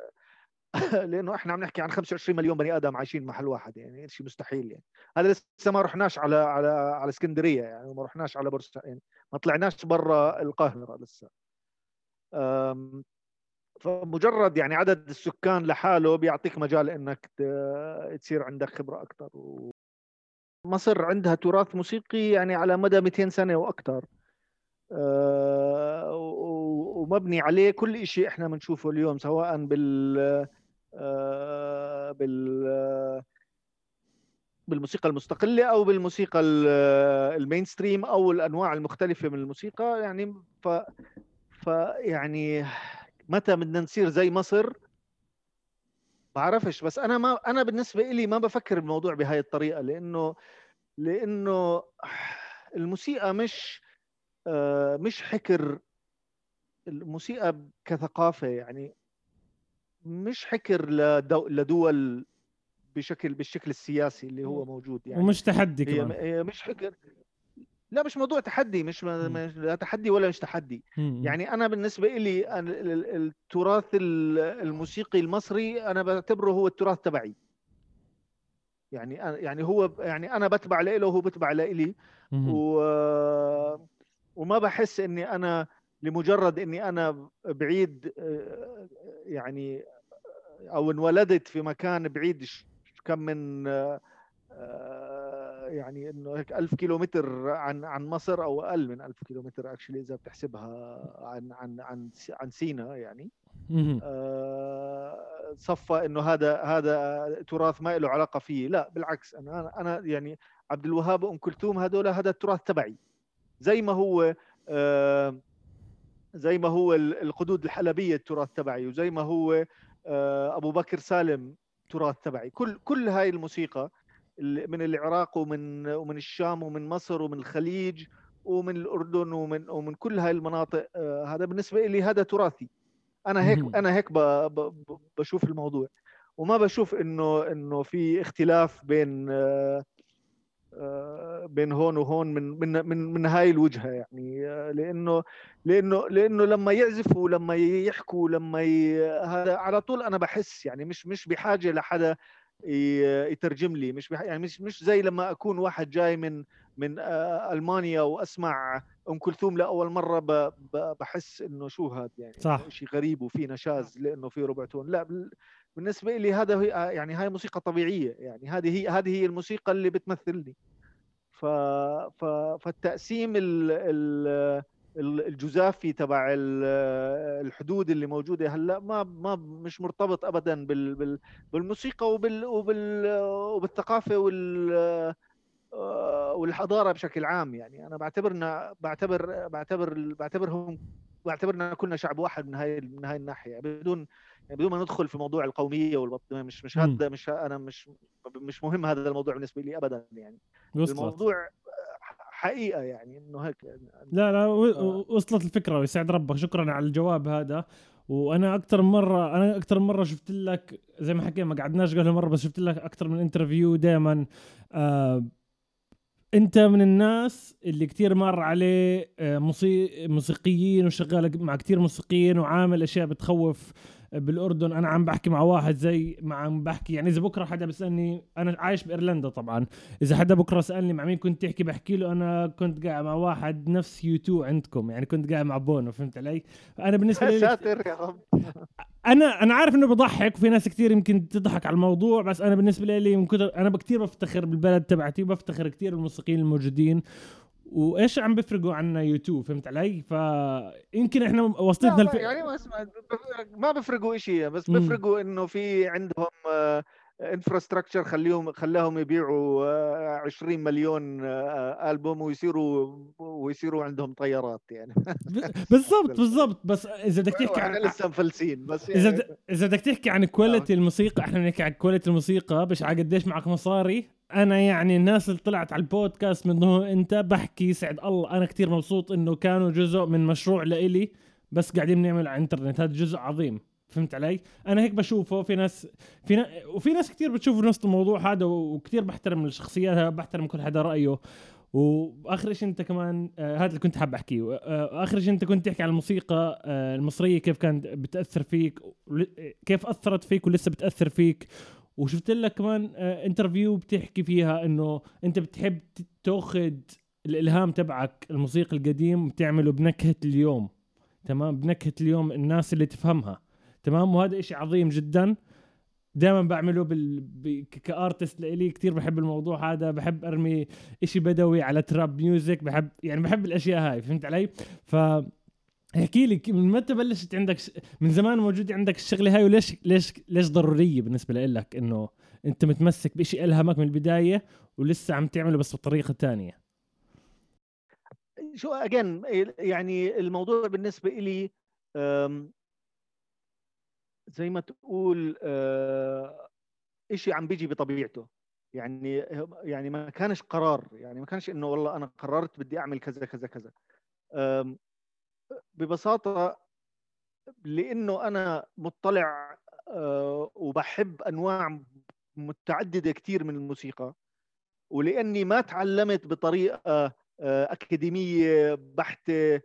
[laughs] لأنه إحنا عم نحكي عن 25 مليون بني آدم عايشين محل واحد يعني شيء مستحيل يعني. هذا لسه ما رحناش على على على اسكندرية يعني ما رحناش على بورسعيد يعني ما طلعناش برا القاهرة لسه. فمجرد يعني عدد السكان لحاله بيعطيك مجال إنك تصير عندك خبرة أكثر مصر عندها تراث موسيقي يعني على مدى 200 سنة وأكثر ومبني عليه كل شيء إحنا بنشوفه اليوم سواء بال آه، بال بالموسيقى المستقلة أو بالموسيقى المين ستريم أو الأنواع المختلفة من الموسيقى. يعني ف ف يعني متى بدنا نصير زي مصر؟ بعرفش بس أنا ما أنا بالنسبة لي ما بفكر الموضوع بهاي الطريقة لأنه لأنه الموسيقى مش آه، مش حكر. الموسيقى كثقافة يعني مش حكر لدول بشكل بالشكل السياسي اللي هو موجود يعني. ومش تحدي كمان. هي مش حكر. لا مش موضوع تحدي مش لا تحدي ولا مش تحدي. يعني أنا بالنسبة لي التراث الموسيقي المصري أنا بعتبره هو التراث تبعي. يعني يعني هو يعني أنا بتبع له وهو بتبع لإلي و وما بحس إني أنا لمجرد إني أنا بعيد يعني أو انولدت في مكان بعيد كم من يعني إنه هيك 1000 كيلومتر عن عن مصر أو أقل من 1000 كيلومتر اكشلي إذا بتحسبها عن عن عن عن سينا يعني. آه صفى إنه هذا هذا تراث ما له علاقة فيه. لا بالعكس أنا أنا يعني عبد الوهاب وأم كلثوم هذول هذا التراث تبعي. زي ما هو آه زي ما هو القدود الحلبية التراث تبعي وزي ما هو آه أبو بكر سالم تراث تبعي. كل كل هاي الموسيقى من العراق ومن ومن الشام ومن مصر ومن الخليج ومن الأردن ومن ومن كل هاي المناطق آه، هذا بالنسبة لي هذا تراثي. أنا هيك أنا هيك بشوف الموضوع. وما بشوف انه إنه في اختلاف بين بين هون وهون من من من من هاي الوجهة يعني لأنه لأنه لأنه لما يعزفوا لما يحكوا لما ي... هذا على طول أنا بحس يعني مش مش بحاجة لحدا يترجم لي مش يعني مش مش زي لما أكون واحد جاي من من آه، ألمانيا وأسمع أم كلثوم لأول مرة بحس إنه شو هذا يعني صح. شيء غريب وفي نشاز لأنه في ربع تون. لا بالنسبة لي هذا هي يعني هاي موسيقى طبيعية يعني هذه هي هذه هي الموسيقى اللي بتمثلني. ف... ف... فالتقسيم ال... ال... الجزافي تبع الحدود اللي موجودة هلأ ما ما مش مرتبط ابدا بالموسيقى وبال وبال وبالثقافة وال والحضارة بشكل عام. يعني أنا بعتبرنا بعتبر بعتبر بعتبرهم بعتبرنا كلنا شعب واحد من هاي من هاي الناحية بدون يعني بدون ما ندخل في موضوع القومية والوطنيه مش مش هذا مش أنا مش مش مهم هذا الموضوع بالنسبة لي ابدا يعني. الموضوع حقيقة يعني إنه هيك. لا لا وصلت الفكرة ويسعد ربك. شكرا على الجواب هذا. وأنا أكثر مره أنا أكثر مرة شفت لك زي ما حكينا ما قعدناش قبل مرة بس شفت لك أكثر من انترفيو دائما آه أنت من الناس اللي كتير مر عليه آه موسيقيين وشغال مع كتير موسيقيين وعامل أشياء بتخوف. بالأردن أنا عم بحكي مع واحد زي ما عم بحكي. يعني إذا بكرة حدا بيسألني أنا عايش بإيرلندا طبعا. إذا حدا بكرة سألني مع مين كنت تحكي بحكي له أنا كنت قاعد مع واحد نفس U2 عندكم. يعني كنت قاعد مع بونو فهمت علي؟ أنا بالنسبة [laughs] لي شاطر يا رب. أنا أنا عارف إنه بضحك وفي ناس كثير يمكن تضحك على الموضوع بس أنا بالنسبة لي من كثر أنا كثير بفتخر بالبلد تبعتي وبفتخر كثير بالموسيقيين الموجودين. وايش عم بيفرقوا عنا U2 فهمت علي؟ فيمكن إحنا وصلتنا الف... يعني ما ما بيفرقوا شيء بس بيفرقوا إنه في عندهم infrastructure خليهم خلاهم يبيعوا 20 آه، مليون آه، ألبوم ويصيروا ويصيروا عندهم طيارات يعني. [laughs] بالضبط بالضبط بس إذا بدك تحكي عن لسه مفلسين بس يعني... اذا إذا بدك تحكي عن quality الموسيقى إحنا بنحكي عن quality الموسيقى مش على قديش معك مصاري. أنا يعني الناس اللي طلعت على البودكاست من ضمن أنت بحكي سعد الله. أنا كتير مبسوط إنه كانوا جزء من مشروع لإلي بس قاعدين بنعمل على الإنترنت. هذا جزء عظيم. فهمت علي؟ أنا هيك بشوفه. في ناس في نا... وفي ناس كثير بتشوف نفس الموضوع هذا وكثير بحترم الشخصيات بحترم كل حدا رأيه. وآخر شيء أنت كمان آه هذا اللي كنت حاب أحكيه. آه آخر شيء أنت كنت تحكي عن الموسيقى آه المصرية كيف كانت بتأثر فيك كيف أثرت فيك ولسه بتأثر فيك؟ وشفت لك كمان آه انترفيو بتحكي فيها إنه أنت بتحب تأخذ الإلهام تبعك الموسيقى القديم بتعمله بنكهة اليوم تمام؟ بنكهة اليوم الناس اللي تفهمها تمام؟ وهذا إشي عظيم جدا. دائما بعمله بال... ب... ك artist لإلي كثير بحب الموضوع هذا بحب أرمي إشي بدوي على trap music بحب يعني بحب الأشياء هاي فهمت علي؟ ف احكي لي من متى بلشت عندك. من زمان موجود عندك الشغلة هاي وليش ليش ليش ضرورية بالنسبة لك إنه أنت متمسك بشيء ألهمك من البداية ولسه عم تعمله بس بطريقة ثانية شو اجين يعني الموضوع بالنسبة لي زي ما تقول آه، إشي عم بيجي بطبيعته. يعني يعني ما كانش قرار. يعني ما كانش إنه والله أنا قررت بدي أعمل كذا كذا كذا. ببساطة لأنه أنا مطلع آه، وبحب أنواع متعددة كثير من الموسيقى. ولأني ما تعلمت بطريقة آه، أكاديمية بحتة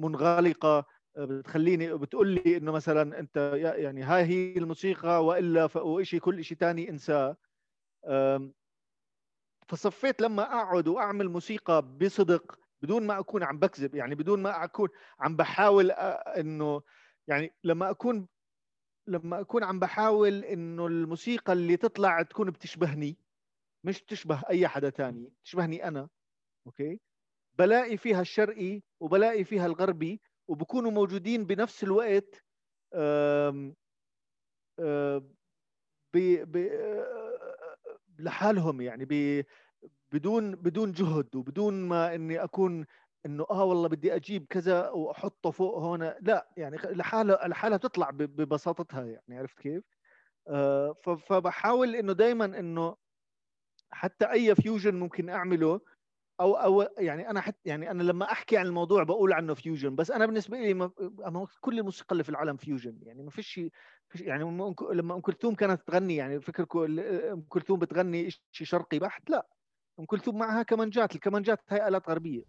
منغلقة. بتخليني بتقول لي إنه مثلا أنت يعني هاي هي الموسيقى وإلا وشيء كل شيء ثاني انساه. فصفيت لما أقعد وأعمل موسيقى بصدق بدون ما أكون عم بكذب يعني بدون ما أكون عم بحاول إنه يعني لما أكون لما أكون عم بحاول إنه الموسيقى اللي تطلع تكون بتشبهني مش تشبه أي حدا تاني تشبهني أنا أوكي؟ بلاقي فيها الشرقي وبلاقي فيها الغربي وبكونوا موجودين بنفس الوقت آم آم لحالهم يعني بدون بدون جهد وبدون ما إني أكون إنه آه والله بدي أجيب كذا وأحطه فوق هون لا يعني لحالها لحالها تطلع ببساطتها يعني عرفت كيف؟ آه فبحاول إنه دائما إنه حتى أي fusion ممكن أعمله أو أو يعني أنا حتى يعني أنا لما أحكي عن الموضوع بقول عنه fusion بس أنا بالنسبة لي ما كل الموسيقى اللي في العالم fusion يعني ما فيش يعني لما أم كلثوم كانت تغني يعني فكر أم كلثوم بتغني شيء شرقي بحت لا ام كلثوم معها كمانجات الكمانجات هاي آلات غربية.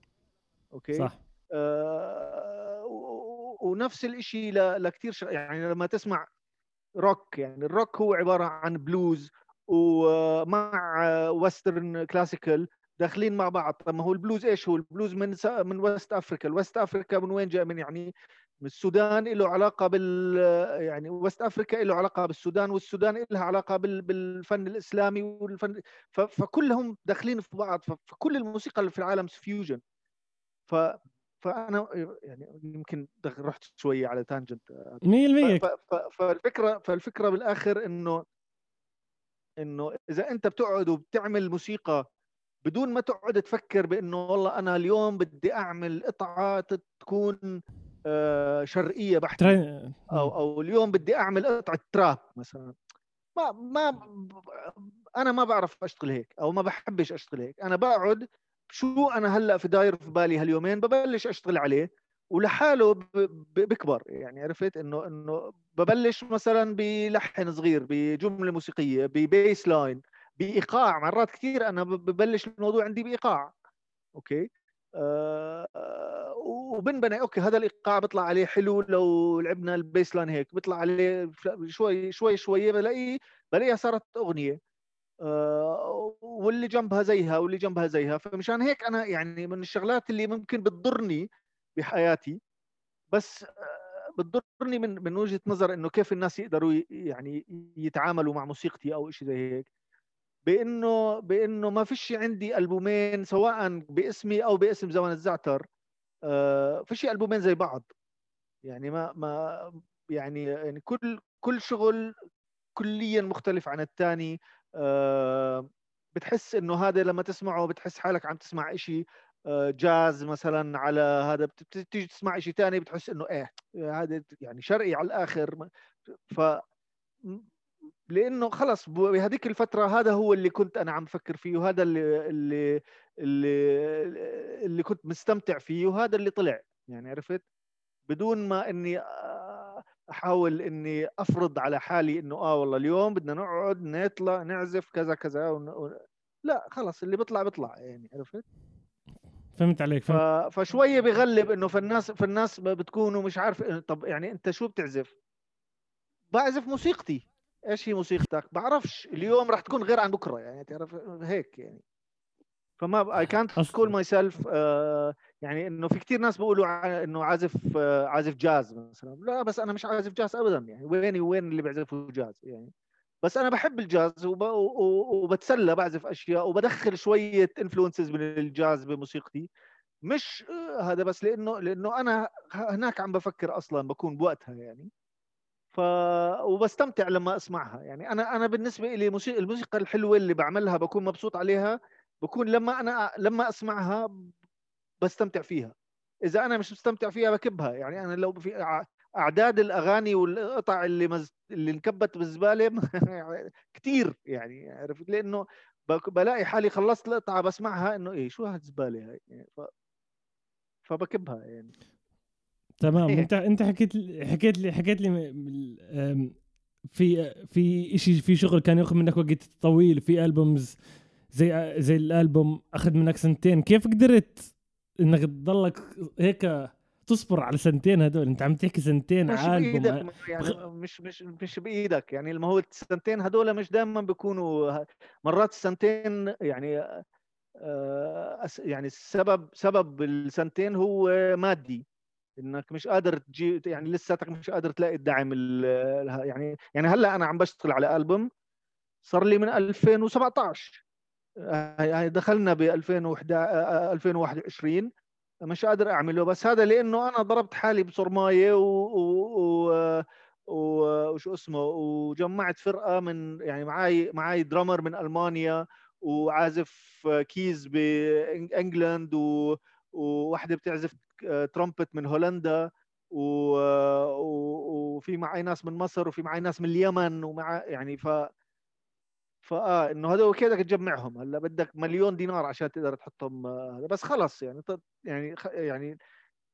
أوكي؟ صح. آه ونفس الشيء لكثير ش... يعني لما تسمع روك يعني الروك هو عبارة عن بلوز ومع Western classical داخلين مع بعض. طب ما هو البلوز إيش؟ هو البلوز من من West Africa ال West Africa من وين جاي من يعني السودان له علاقة بال يعني West Africa له علاقة بالسودان والسودان لها علاقة بالفن الإسلامي والفن فكلهم داخلين في بعض فكل الموسيقى اللي في العالم فيوجن ف فأنا يعني يمكن رحت شوية على تانجنت 100% فالفكرة فالفكرة بالآخر إنه إنه إذا أنت بتقعد وبتعمل موسيقى بدون ما تقعد تفكر بإنه والله أنا اليوم بدي أعمل قطعه تكون شرقية بحتة. أو أو اليوم بدي أعمل قطعة تراب مثلا. ما ما أنا ما بعرف أشتغل هيك أو ما بحبش أشتغل هيك. أنا بقعد شو أنا هلأ في داير في بالي هاليومين ببلش أشتغل عليه ولحاله بكبر. يعني عرفت؟ انه إنه ببلش مثلا بلحن صغير بجملة موسيقية ب bass line بإيقاع. مرات كثير أنا ببلش الموضوع عندي بإيقاع. أوكي؟ آه وبنبني أوكي هذا الإيقاع بيطلع عليه حلو لو لعبنا ال bass line هيك بيطلع عليه شوي شوي شوي بلاقي بلاقيها صارت أغنية. آه واللي جنبها زيها واللي جنبها زيها. فمشان هيك أنا يعني من الشغلات اللي ممكن بتضرني بحياتي بس آه بتضرني من من وجهة نظر إنه كيف الناس يقدروا يعني يتعاملوا مع موسيقتي أو شيء زي هيك. بإنه بإنه ما فيش عندي ألبومين سواء باسمي أو باسم زمن الزعتر آه فيش ألبومين زي بعض. يعني ما ما يعني يعني كل كل شغل كليا مختلف عن الثاني آه بتحس إنه هذا لما تسمعه بتحس حالك عم تسمع شيء آه جاز مثلا على هذا بتيجي تسمع شيء ثاني بتحس إنه إيه هذا يعني شرقي على الآخر. ف لأنه خلص بهذيك الفترة هذا هو اللي كنت أنا عم بفكر فيه وهذا اللي اللي اللي, اللي كنت مستمتع فيه وهذا اللي طلع يعني عرفت؟ بدون ما إني أحاول إني أفرض على حالي إنه آه والله اليوم بدنا نقعد نطلع نعزف كذا كذا ون... لا خلص اللي بيطلع بيطلع يعني عرفت؟ فهمت عليك فهمت. ف... فشوية بغلب إنه فالناس فالناس بتكونوا مش عارف طب يعني أنت شو بتعزف؟ بعزف موسيقتي. إيش هي موسيقتك؟ بعرفش اليوم راح تكون غير عن بكرة يعني تعرف هيك يعني. فما اي كانت كول ماي سيلف يعني إنه في كثير ناس بيقولوا إنه عازف uh, عازف جاز مثلا. لا بس أنا مش عازف جاز ابدا يعني ويني وين اللي بيعزفوا جاز يعني. بس أنا بحب الجاز وب... وبتسلى بعزف أشياء وبدخل شوية influences من الجاز بموسيقتي. مش آه، هذا بس لأنه لأنه أنا هناك عم بفكر أصلا بكون بوقتها يعني. ف وبستمتع لما أسمعها. يعني أنا أنا بالنسبة لي موسيقى الموسيقى الحلوة اللي بعملها بكون مبسوط عليها بكون لما أنا لما أسمعها بستمتع فيها. إذا أنا مش مستمتع فيها بكبها. يعني أنا لو في أعداد الأغاني والقطع اللي مز... اللي انكبت بالزبالة [laughs] كثير يعني عرفت؟ لأنه بلاقي حالي خلصت القطعة بسمعها إنه إيه شو هالزباله هاي؟ يعني ف... فبكبها يعني. تمام. انت انت حكيت حكيت لي حكيت لي في في شيء في شغل كان ياخذ منك وقت طويل في ألبومز زي زي الألبوم أخذ منك سنتين. كيف قدرت إنك تضلك هيك تصبر على سنتين هدول أنت عم تحكي سنتين مش بإيدك يعني مش مش مش بإيدك يعني. ما هو السنتين هدول مش دائما بيكونوا مرات السنتين يعني آه، يعني السبب سبب السنتين هو مادي. إنك مش قادر تجي يعني لساتك مش قادر تلاقي الدعم يعني يعني هلأ أنا عم بشتغل على ألبوم صار لي من 2017 هاي دخلنا ب 2011 2021 مش قادر أعمله بس هذا لأنه أنا ضربت حالي بصرمايه و, و... و... وشو اسمه وجمعت فرقة من يعني معي معي drummer من ألمانيا وعازف keys ب England. وواحدة بتعزف ترامبت من هولندا و... وفي معي ناس من مصر وفي معي ناس من اليمن ومع يعني ف فاه إنه هذول كيف بدك تجمعهم هلأ بدك مليون دينار عشان تقدر تحطهم هذا بس خلص يعني يعني يعني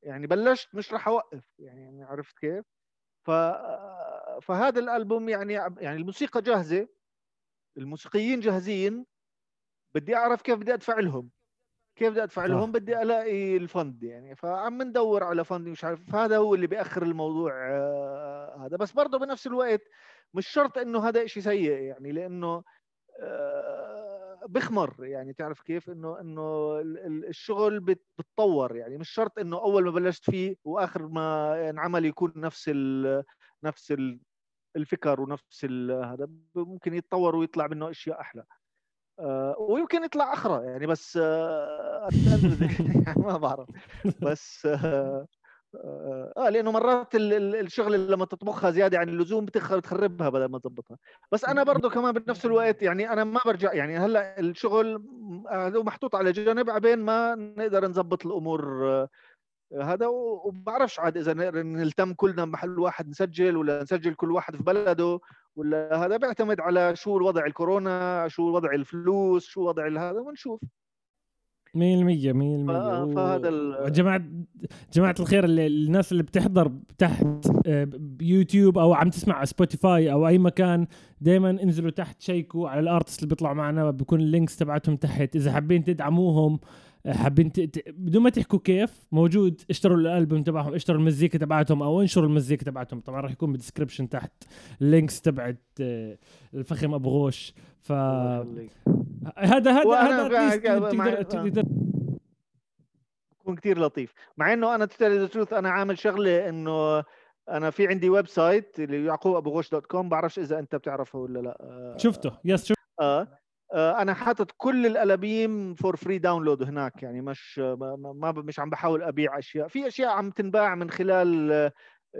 يعني بلشت مش راح أوقف يعني, يعني عرفت كيف؟ ف فهذا الألبوم يعني يعني الموسيقى جاهزة الموسيقيين جاهزين بدي أعرف كيف بدي أدفع لهم كيف بدي أدفع؟ لهم بدي ألاقي الفند يعني فعم ندور على فند مش عارف فهذا هو اللي بيأخر الموضوع آه، هذا. بس برضه بنفس الوقت مش شرط إنه هذا شيء سيء يعني لأنه آه، بخمر يعني تعرف كيف؟ إنه إنه الشغل بتطور يعني. مش شرط إنه أول ما بلشت فيه وآخر ما انعمل يكون نفس ال نفس الفكر ونفس هذا ممكن يتطور ويطلع منه أشياء أحلى. آه، ويمكن يطلع أخرى يعني بس آه [laughs] ما بعرف. بس آه آه, آه، لأنه مرات الشغل لما تطبخها زيادة عن اللزوم بتخربها بدل ما تظبطها بس أنا برضه كمان بنفس الوقت يعني أنا ما برجع يعني هلأ الشغل محطوط على جانب عبين ما نقدر نظبط الأمور هذا وبعرفش عاد إذا نلتم كلنا بمحل واحد نسجل ولا نسجل كل واحد في بلده ولا هذا بيعتمد على شو الوضع الكورونا شو وضع الفلوس شو وضع هذا ونشوف. 100% 100% فهذا ال... جماعة جماعة الخير اللي الناس اللي بتحضر تحت آه، يوتيوب أو عم تسمع على سبوتيفاي أو أي مكان دائما انزلوا تحت شيكوا على ال artist اللي بيطلعوا معنا بيكون ال links تبعتهم تحت. إذا حابين تدعموهم حابين ت... بدون ما تحكوا كيف موجود اشتروا الألبوم تبعهم اشتروا المزيكا تبعتهم أو انشروا المزيكا تبعتهم. طبعا راح يكون بال description تحت ال links تبعت آه، الفخم أبو غوش. ف هذا هذا هذا تقدر بكون كثير لطيف. مع إنه أنا truth أنا عامل شغله إنه أنا في عندي website اللي يعقوب أبو غوش dot com بعرفش إذا أنت بتعرفه ولا لا. شفته. yes شفته. آه آه، أنا حاطط كل الألابيم for free download هناك يعني مش ما مش عم بحاول أبيع أشياء. في أشياء عم تنباع من خلال آه،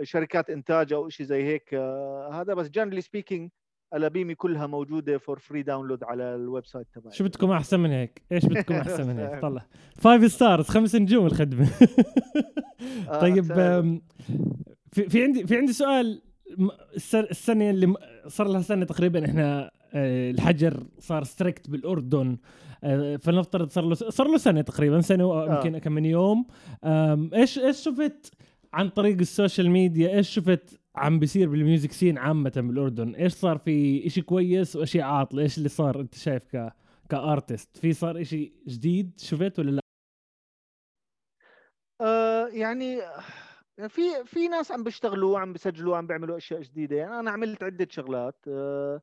شركات إنتاج أو شيء زي هيك آه، هذا بس generally speaking ألبومي كلها موجودة for free download على ال website تبعي. شو بدكم أحسن من هيك؟ إيش بدكم أحسن من هيك؟ [laughs] طلع. five stars خمس نجوم الخدمة. طيب في في عندي في عندي سؤال السنة اللي صار لها سنة تقريبا إحنا آه، الحجر صار strict بالأردن. آه، فلنفترض صار له صار له سنة تقريبا سنة آه. يمكن كم من يوم. إيش إيش شفت عن طريق ال social media؟ إيش شفت عم بيصير بال music scene عامة بالأردن؟ إيش صار في إشي كويس وإشي عاطل؟ إيش اللي صار أنت شايف ك ك artist؟ في صار إشي جديد شفت ولا لا؟ آه يعني في في ناس عم بيشتغلوا عم بيسجلوا عم بيعملوا أشياء جديدة. يعني أنا عملت عدة شغلات. آه آه،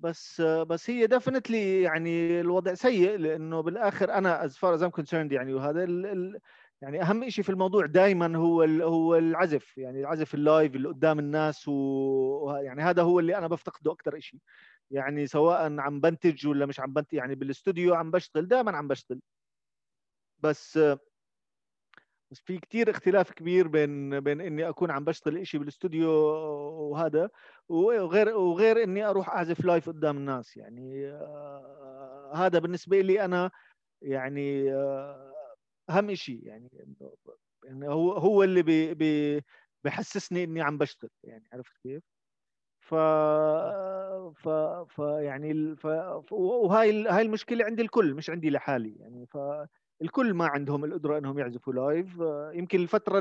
بس بس هي definitely يعني الوضع سيء لأنه بالآخر أنا as far as I'm concerned يعني وهذا ال ال يعني أهم شيء في الموضوع دائما هو هو العزف يعني العزف ال live اللي قدام الناس ويعني هذا هو اللي أنا بفتقده أكثر شيء يعني سواء عم بنتج ولا مش عم بنتج يعني بالاستوديو عم بشتغل دائما عم بشتغل. بس بس في كتير اختلاف كبير بين بين إني أكون عم بشتغل إشي بالاستوديو وهذا. وغير وغير إني أروح أعزف live قدام الناس يعني آه هذا بالنسبة لي أنا يعني آه أهم شيء يعني يعني هو هو اللي بي بي بحسسني إني عم بشتغل يعني عرفت كيف؟ ف ف ف يعني ف... وهاي هاي المشكلة عند الكل مش عندي لحالي يعني فالكل ما عندهم القدرة إنهم يعزفوا لايف يمكن الفترة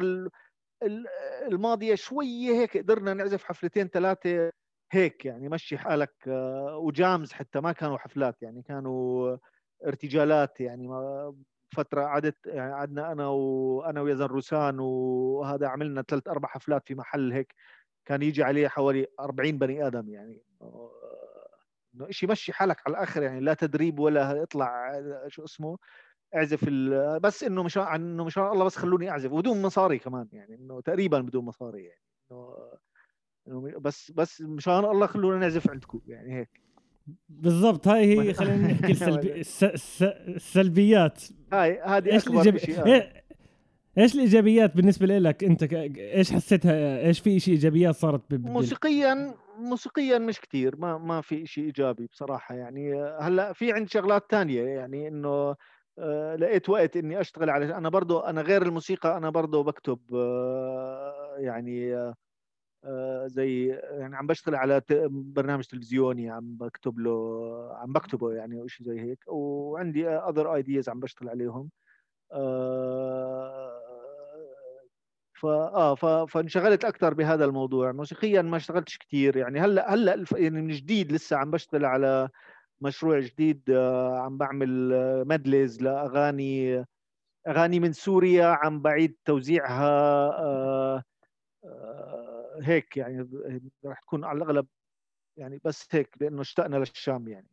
الماضية شوية هيك قدرنا نعزف حفلتين ثلاثة هيك يعني مشي حالك وجامز حتى ما كانوا حفلات يعني كانوا ارتجالات يعني. فترة قعدت يعني قعدنا أنا وأنا ويزن روسان وهذا عملنا ثلاث أربع حفلات في محل هيك. كان يجي عليه حوالي 40 بني آدم يعني. إنه شيء مشي حالك على الآخر يعني لا تدريب ولا اطلع شو اسمه. أعزف بس إنه مش إنه مشان الله بس خلوني أعزف وبدون مصاري كمان يعني إنه تقريبا بدون مصاري يعني إنه بس بس مشان الله خلونا نعزف عندكم يعني هيك بالضبط هاي هي [laughs] خلينا نحكي [laughs] السلبي السلبيات هاي هذه أكبر شيء إيه إيش الإيجابيات بالنسبة لك أنت. إيش حسيتها إيش في شيء إيجابيات صارت. موسيقيا موسيقيا مش كثير ما ما في شيء إيجابي بصراحة يعني هلأ في عندي شغلات ثانية يعني إنه لقيت وقت إني أشتغل على أنا برضو أنا غير الموسيقى أنا برضو بكتب آه يعني آه زي يعني عم بشتغل على برنامج تلفزيوني عم بكتب له عم بكتبه يعني أو شيء زي هيك وعندي اذر ايديز عم بشتغل عليهم آه آه فانشغلت أكثر بهذا الموضوع موسيقيا ما اشتغلتش كثير يعني هلأ هلأ يعني من جديد لسه عم بشتغل على مشروع جديد آه عم بعمل مدلز لأغاني أغاني من سوريا عم بعيد توزيعها آه آه هيك يعني راح تكون على الأغلب يعني بس هيك لأنه اشتقنا للشام يعني.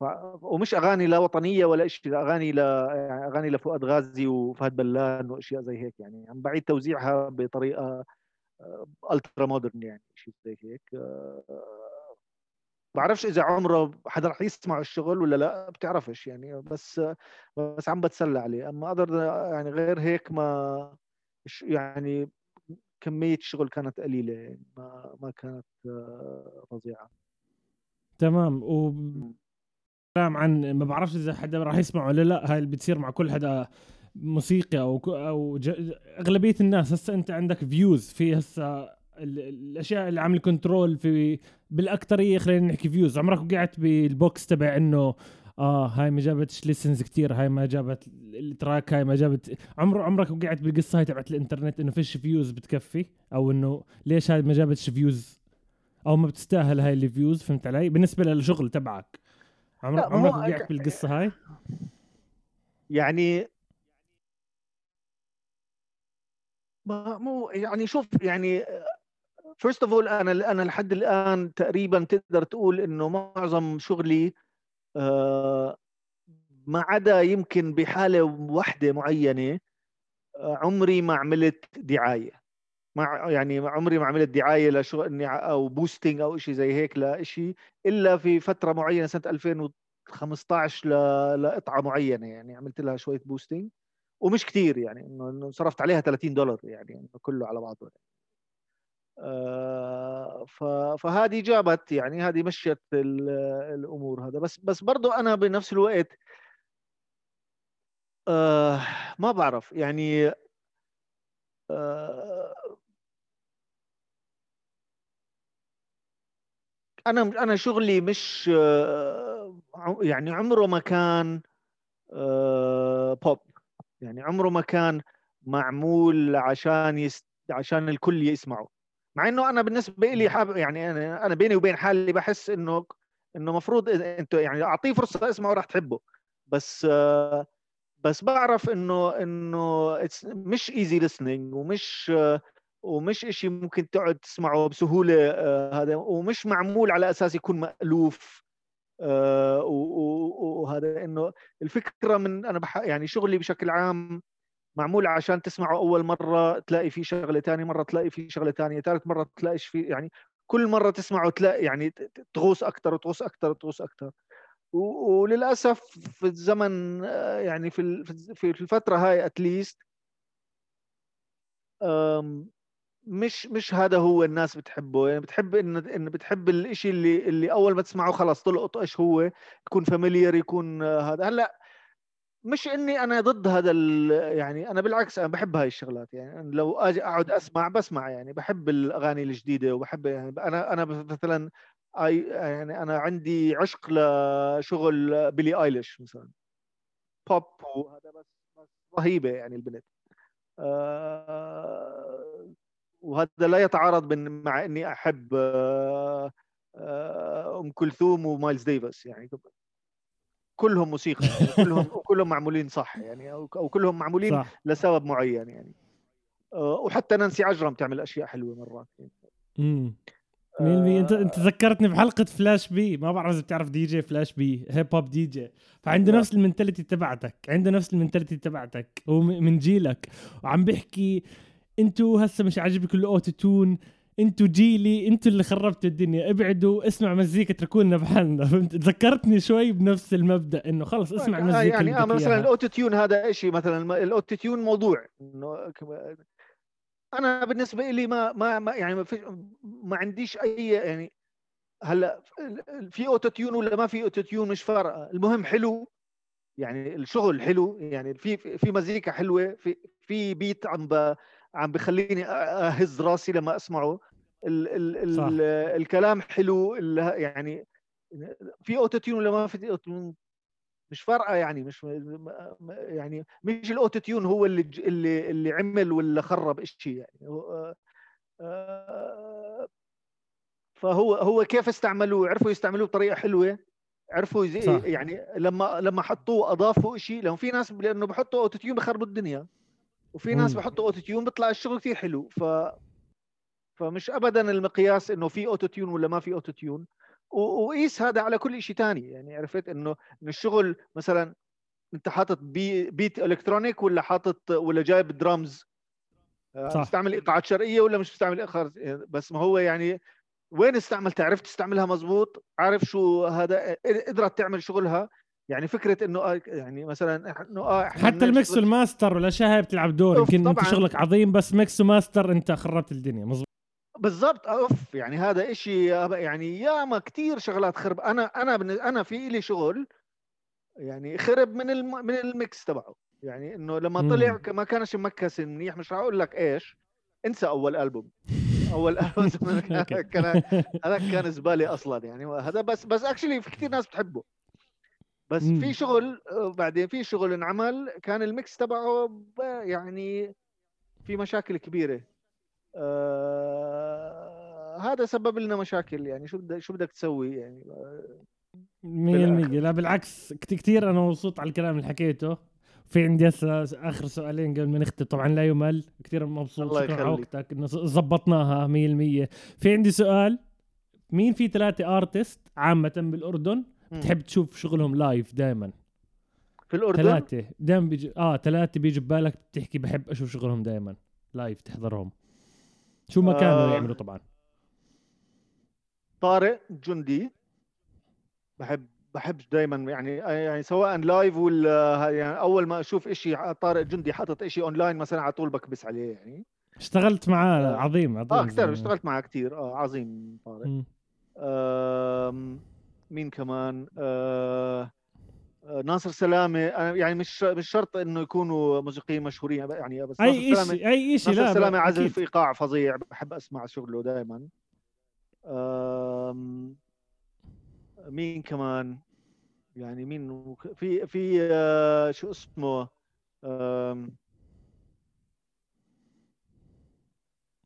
ف... ومش أغاني لا وطنية ولا شيء أغاني ل يعني أغاني لفؤاد غازي وفهد بلان وأشياء زي هيك يعني. عم بعيد توزيعها بطريقة ultra modern يعني شيء زي هيك بعرفش إذا عمره حدا رح يسمع الشغل ولا لأ بتعرفش يعني بس بس عم بتسلى عليه. أما أقدر يعني غير هيك ما يعني كمية الشغل كانت قليلة يعني ما ما كانت فظيعة. تمام. و كلام عن ما بعرفش إذا حدا راح يسمع ولا لأ هاي اللي بتصير مع كل حدا موسيقي أو أو أغلبية الناس هسه أنت عندك فيوز في هسه الأشياء اللي عامل control في بالأكثرية خلينا نحكي views عمرك وقعت بال box تبع إنه آه هاي ما جابتش listens كثير هاي ما جابت ال track هاي ما جابت عمر عمرك وقعت بالقصة هاي تبعت الإنترنت إنه فيش views بتكفي؟ أو إنه ليش هاي ما جابتش views أو ما بتستاهل هاي ال views فهمت علي؟ بالنسبة للشغل تبعك. عمرك عمرك وقعت بالقصة هاي؟ يعني ما مو يعني شوف يعني first of all أنا أنا لحد الآن تقريبا تقدر تقول إنه معظم شغلي آه، ما عدا يمكن بحالة واحدة معينة آه، عمري ما عملت دعاية ما يعني عمري ما عملت دعاية لشغل إني أو boosting أو شيء زي هيك لشيء إلا في فترة معينة سنة 2015 ل... لقطعة معينة يعني عملت لها شوية boosting ومش كثير يعني إنه صرفت عليها 30 دولار يعني كله على بعضه يعني. آه. فهذه جابت يعني هذه مشت الأمور هذا بس بس برضه أنا بنفس الوقت آه ما بعرف يعني آه أنا أنا شغلي مش يعني عمره ما كان بوب يعني عمره ما كان معمول عشان يست... عشان الكل يسمعه مع إنه أنا بالنسبة لي حاب يعني أنا أنا بيني وبين حالي بحس إنه إنه مفروض أنت يعني أعطيه فرصة اسمعه راح تحبه. بس آه، بس بعرف انه إنه مش ايزي listening ومش ومش إشي ممكن تقعد تسمعه بسهولة آه هذا ومش معمول على أساس يكون مألوف. آه وهذا إنه الفكرة من بح يعني شغلي بشكل عام معمول عشان تسمعه أول مرة تلاقي فيه شغلة ثاني مرة تلاقي فيه شغلة ثانية ثالث مرة تلاقيش فيه يعني كل مرة تسمعه تلاقي يعني تغوص أكثر وتغوص أكثر وتغوص أكثر وللأسف في الزمن آه، يعني في في الفترة هاي at least مش مش هذا هو الناس بتحبه. يعني بتحب إن إن بتحب الشيء اللي اللي أول ما تسمعه خلاص تلقط إيش هو يكون familiar يكون هذا. هلأ مش إني أنا ضد هذا يعني أنا بالعكس أنا بحب هاي الشغلات يعني لو آجي أقعد أسمع بسمع يعني بحب الأغاني الجديدة وبحب يعني أنا أنا مثلا يعني أنا عندي عشق لشغل بيلي آيليش مثلا بوب وهذا بس, رهيبة يعني البنت. آه وهذا لا يتعارض مع إني أحب آه آه أم كلثوم ومايلز ديفيس يعني. كلهم موسيقى يعني [laughs] كلهم كلهم معمولين صح يعني أو كلهم معمولين صح. لسبب معين يعني. آه، وحتى نانسي عجرم تعمل أشياء حلوة مرات امم مين أنت أنت ذكرتني بحلقة فلاش بي. ما بعرف إذا بتعرف دي جي فلاش بي hip hop DJ. فعنده نفس ال mentality تبعتك عنده نفس ال mentality تبعتك هو من جيلك. وعم بيحكي أنتوا هسه مش عاجبكم ال auto-tune أنتوا جيلي أنتوا اللي خربتوا الدنيا ابعدوا اسمع مزيكا اتركوا لنا بحالنا فهمت؟ ذكرتني شوي بنفس المبدأ إنه خلص اسمع مزيكا يعني آه مثلا الاوتو تيون هذا شيء مثلا ال auto-tune موضوع إنه أنا بالنسبة لي ما ما, ما يعني ما, في ما عنديش أي يعني هلأ في auto-tune ولا ما في auto-tune مش فارقة. المهم حلو يعني الشغل حلو يعني في في مزيكا حلوة في في beat عم ب عم بخليني أهز راسي لما أسمعه. ال ال ال الكلام حلو يعني في auto-tune ولا ما في auto مش فارقة يعني مش يعني مش ال auto-tune هو اللي اللي اللي عمل ولا خرب شيء يعني. آه، فهو هو كيف استعملوه؟ عرفوا يستعملوه بطريقة حلوة عرفوا زي يعني لما لما حطوه أضافوا شيء لأنه في ناس لأنه بحطوا auto-tune بخربوا الدنيا وفي ناس بحطوا auto-tune بيطلع الشغل كثير حلو ف فمش ابدا المقياس إنه في auto-tune ولا ما في auto-tune وقيس هذا على كل شيء ثاني يعني عرفت إنه انه الشغل مثلا أنت حاطط بي beat electronic ولا حاطط ولا جايب درامز. آه، صح. تستعمل إيقاعات شرقية ولا مش تستعمل اخر بس ما هو يعني وين استعملتها؟ عرفت تستعملها مزبوط عارف شو هذا؟ قدرت تعمل شغلها. يعني فكرة إنه آه، يعني مثلا إنه آه حتى ال mix والماستر والاشياء هاي بتلعب دور. يمكن أنت شغلك عظيم بس mix و master أنت خربت الدنيا. مزبوط بالضبط أوف يعني هذا إشي يعني ياما كثير شغلات خرب. أنا أنا أنا في لي شغل يعني خرب من الم... من ال mix تبعه. يعني إنه لما طلع ما كانش mix منيح مش هقول لك إيش انسى أول ألبوم. أول [laughs] ألبوم [laughs] كان هذا كان زباله أصلا يعني. هذا بس بس actually في كثير ناس بتحبه. بس في شغل بعدين في شغل انعمل كان ال mix تبعه يعني في مشاكل كبيرة. آه هذا سبب لنا مشاكل يعني شو بدك شو بدك تسوي؟ يعني 100% لا بالعكس كثير أنا مبسوط على الكلام اللي حكيته. في عندي هسه آخر سؤالين قبل ما نختم. طبعا لا يمل. كثير مبسوط. شكرا على وقتك. إنه زبطناها 100% في عندي سؤال. مين في ثلاثة artist عامة بالأردن بتحب تشوف شغلهم live دائما في الأردن؟ ثلاثة. دائما بيجي آه ثلاثة بيجي ببالك بتحكي بحب أشوف شغلهم دائما live تحضرهم. شو ما كانوا آه يعملوا طبعا. طارق جندي بحب بحب دائما يعني يعني سواء لايف ولا يعني أول ما أشوف شيء طارق جندي حاطط شيء اونلاين مثلا على طول بكبس عليه يعني. اشتغلت معاه آه. عظيم عظيم آه كثير اشتغلت معاه كثير آه عظيم طارق. آه مين كمان؟ آه ناصر سلامة يعني مش مش شرط إنه يكونوا موسيقيين مشهورين يعني بس أي شيء أي شيء ناصر سلامة عزف إيقاع فظيع بحب أسمع شغله دائما مين كمان؟ يعني مين في في آه، شو اسمه؟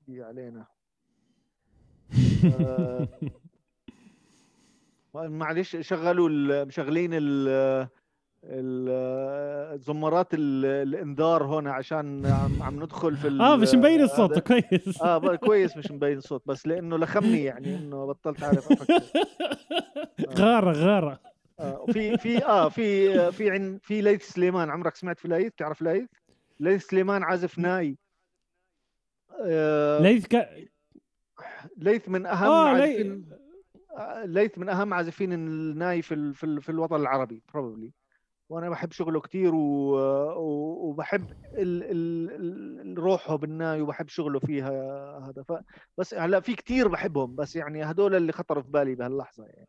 علينا. [laughs] آه، معلش شغلوا مشغلين الزمارات الإنذار هون عشان عم ندخل في آه مش مبين الصوت كويس. آه كويس مش مبين الصوت بس لأنه لخمني يعني إنه بطلت أعرف أفكر. غارة غارة. آه في في آه في في عن في ليث سليمان عمرك سمعت في ليث؟ تعرف ليث؟ ليث سليمان عازف ناي. آه. ليث ك... ليث من أهم آه عازفين. ليث من أهم عازفين الناي في في, في الوطن العربي probably وأنا بحب شغله كثير وبحب ال... ال... روحه بالناي وبحب شغله فيها هذا. ف... بس هلا في كثير بحبهم بس يعني هدول اللي خطروا في بالي بهاللحظة يعني.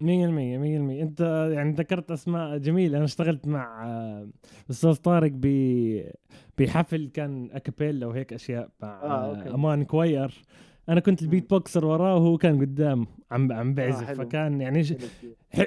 مية المية مية المية. أنت يعني ذكرت أسماء جميلة. أنا اشتغلت مع آه، أستاذ طارق ب بحفل كان a cappella وهيك أشياء مع آه، أوكي. أمان choir. أنا كنت ال beatboxer وراه وهو كان قدام عم عم بعزف حلو. فكان يعني ش...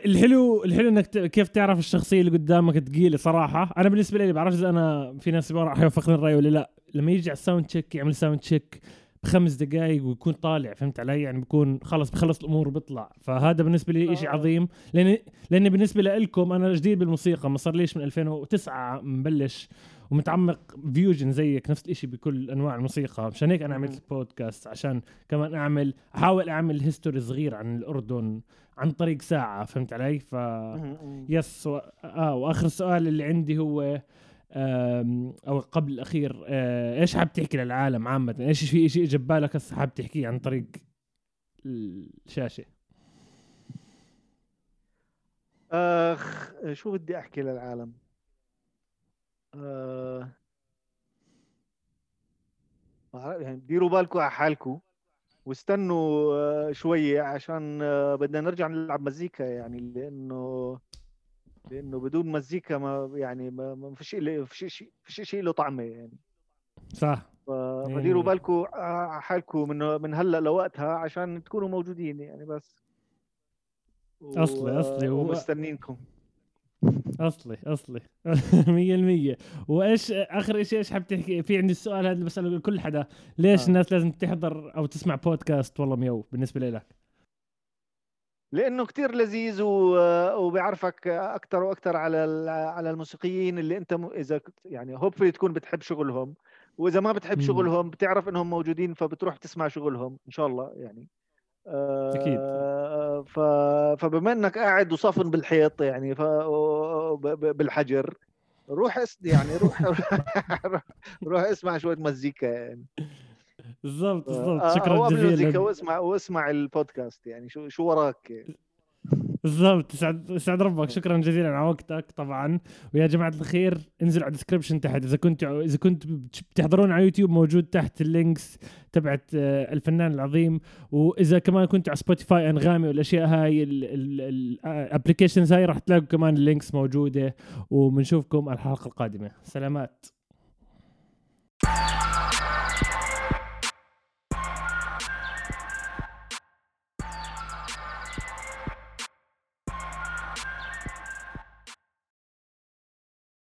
الحلو الحلو إنك ت... كيف تعرف الشخصية اللي قدامك ثقيله صراحة. أنا بالنسبة لي بعرفش إذا أنا في ناس راح يوافقني الرأي ولا لا. لما يجي على ال sound check يعمل sound check بخمس دقائق ويكون طالع فهمت علي؟ يعني بيكون خلص بخلص الأمور وبيطلع. فهذا بالنسبة لي شيء آه. عظيم. لأن لأن بالنسبة لكم أنا جديد بالموسيقى ما صار ليش من 2009 مبلش ومتعمق fusion زيك نفس الشيء بكل أنواع الموسيقى. مشان هيك أنا. عملت بودكاست عشان كمان أعمل أحاول أعمل history صغير عن الأردن عن طريق ساعة فهمت علي؟ ف. yes و... آه وآخر سؤال اللي عندي هو أو قبل الأخير آه، إيش حاب تحكي للعالم عامة؟ إيش في شيء اجى ببالك هسه حاب تحكيه عن طريق الشاشة؟ آخ شو بدي أحكي للعالم؟ آه... يعني ديروا بالكم على حالكم واستنوا آه، شوية عشان آه، بدنا نرجع نلعب مزيكا يعني لأنه لأنه بدون مزيكا ما يعني ما ما فيش فيش شيء فيش شيء له طعمة يعني صح مية فديروا. بالكم على حالكم من من هلأ لوقتها عشان تكونوا موجودين يعني بس و- أصلي. و- ومستنينكم أصلي أصلي. [laughs] 100% وإيش آخر شيء إيش حاب تحكي؟ في عندي السؤال هذا اللي بساله لكل حدا. ليش آه. الناس لازم تحضر أو تسمع بودكاست والله ميو بالنسبة لك؟ لأنه كتير لذيذ و- وبيعرفك أكثر وأكثر على على الموسيقيين اللي أنت م- إذا يعني هوبفلي تكون بتحب شغلهم. وإذا ما بتحب. شغلهم بتعرف إنهم موجودين فبتروح تسمع شغلهم إن شاء الله يعني. آه، أكيد. ف... فبما إنك قاعد وصافن بالحيط يعني ف... ب- ب- بالحجر روح اس... يعني روح [laughs] روح اسمع شوية مزيكا يعني بالضبط بالضبط آه، شكرا جزيلا واسمع واسمع البودكاست يعني شو شو وراك يعني. بالضبط. يسعد يسعد ربك شكرا جزيلا على وقتك طبعا. ويا جماعة الخير انزلوا على ال description تحت. إذا كنت إذا كنت بتحضرون على يوتيوب موجود تحت ال links تبعت آه، الفنان العظيم. وإذا كمان كنت على سبوتيفاي أنغامي والأشياء هاي ال applications هاي راح تلاقوا كمان ال links موجودة. وبنشوفكم الحلقة القادمة. سلامات.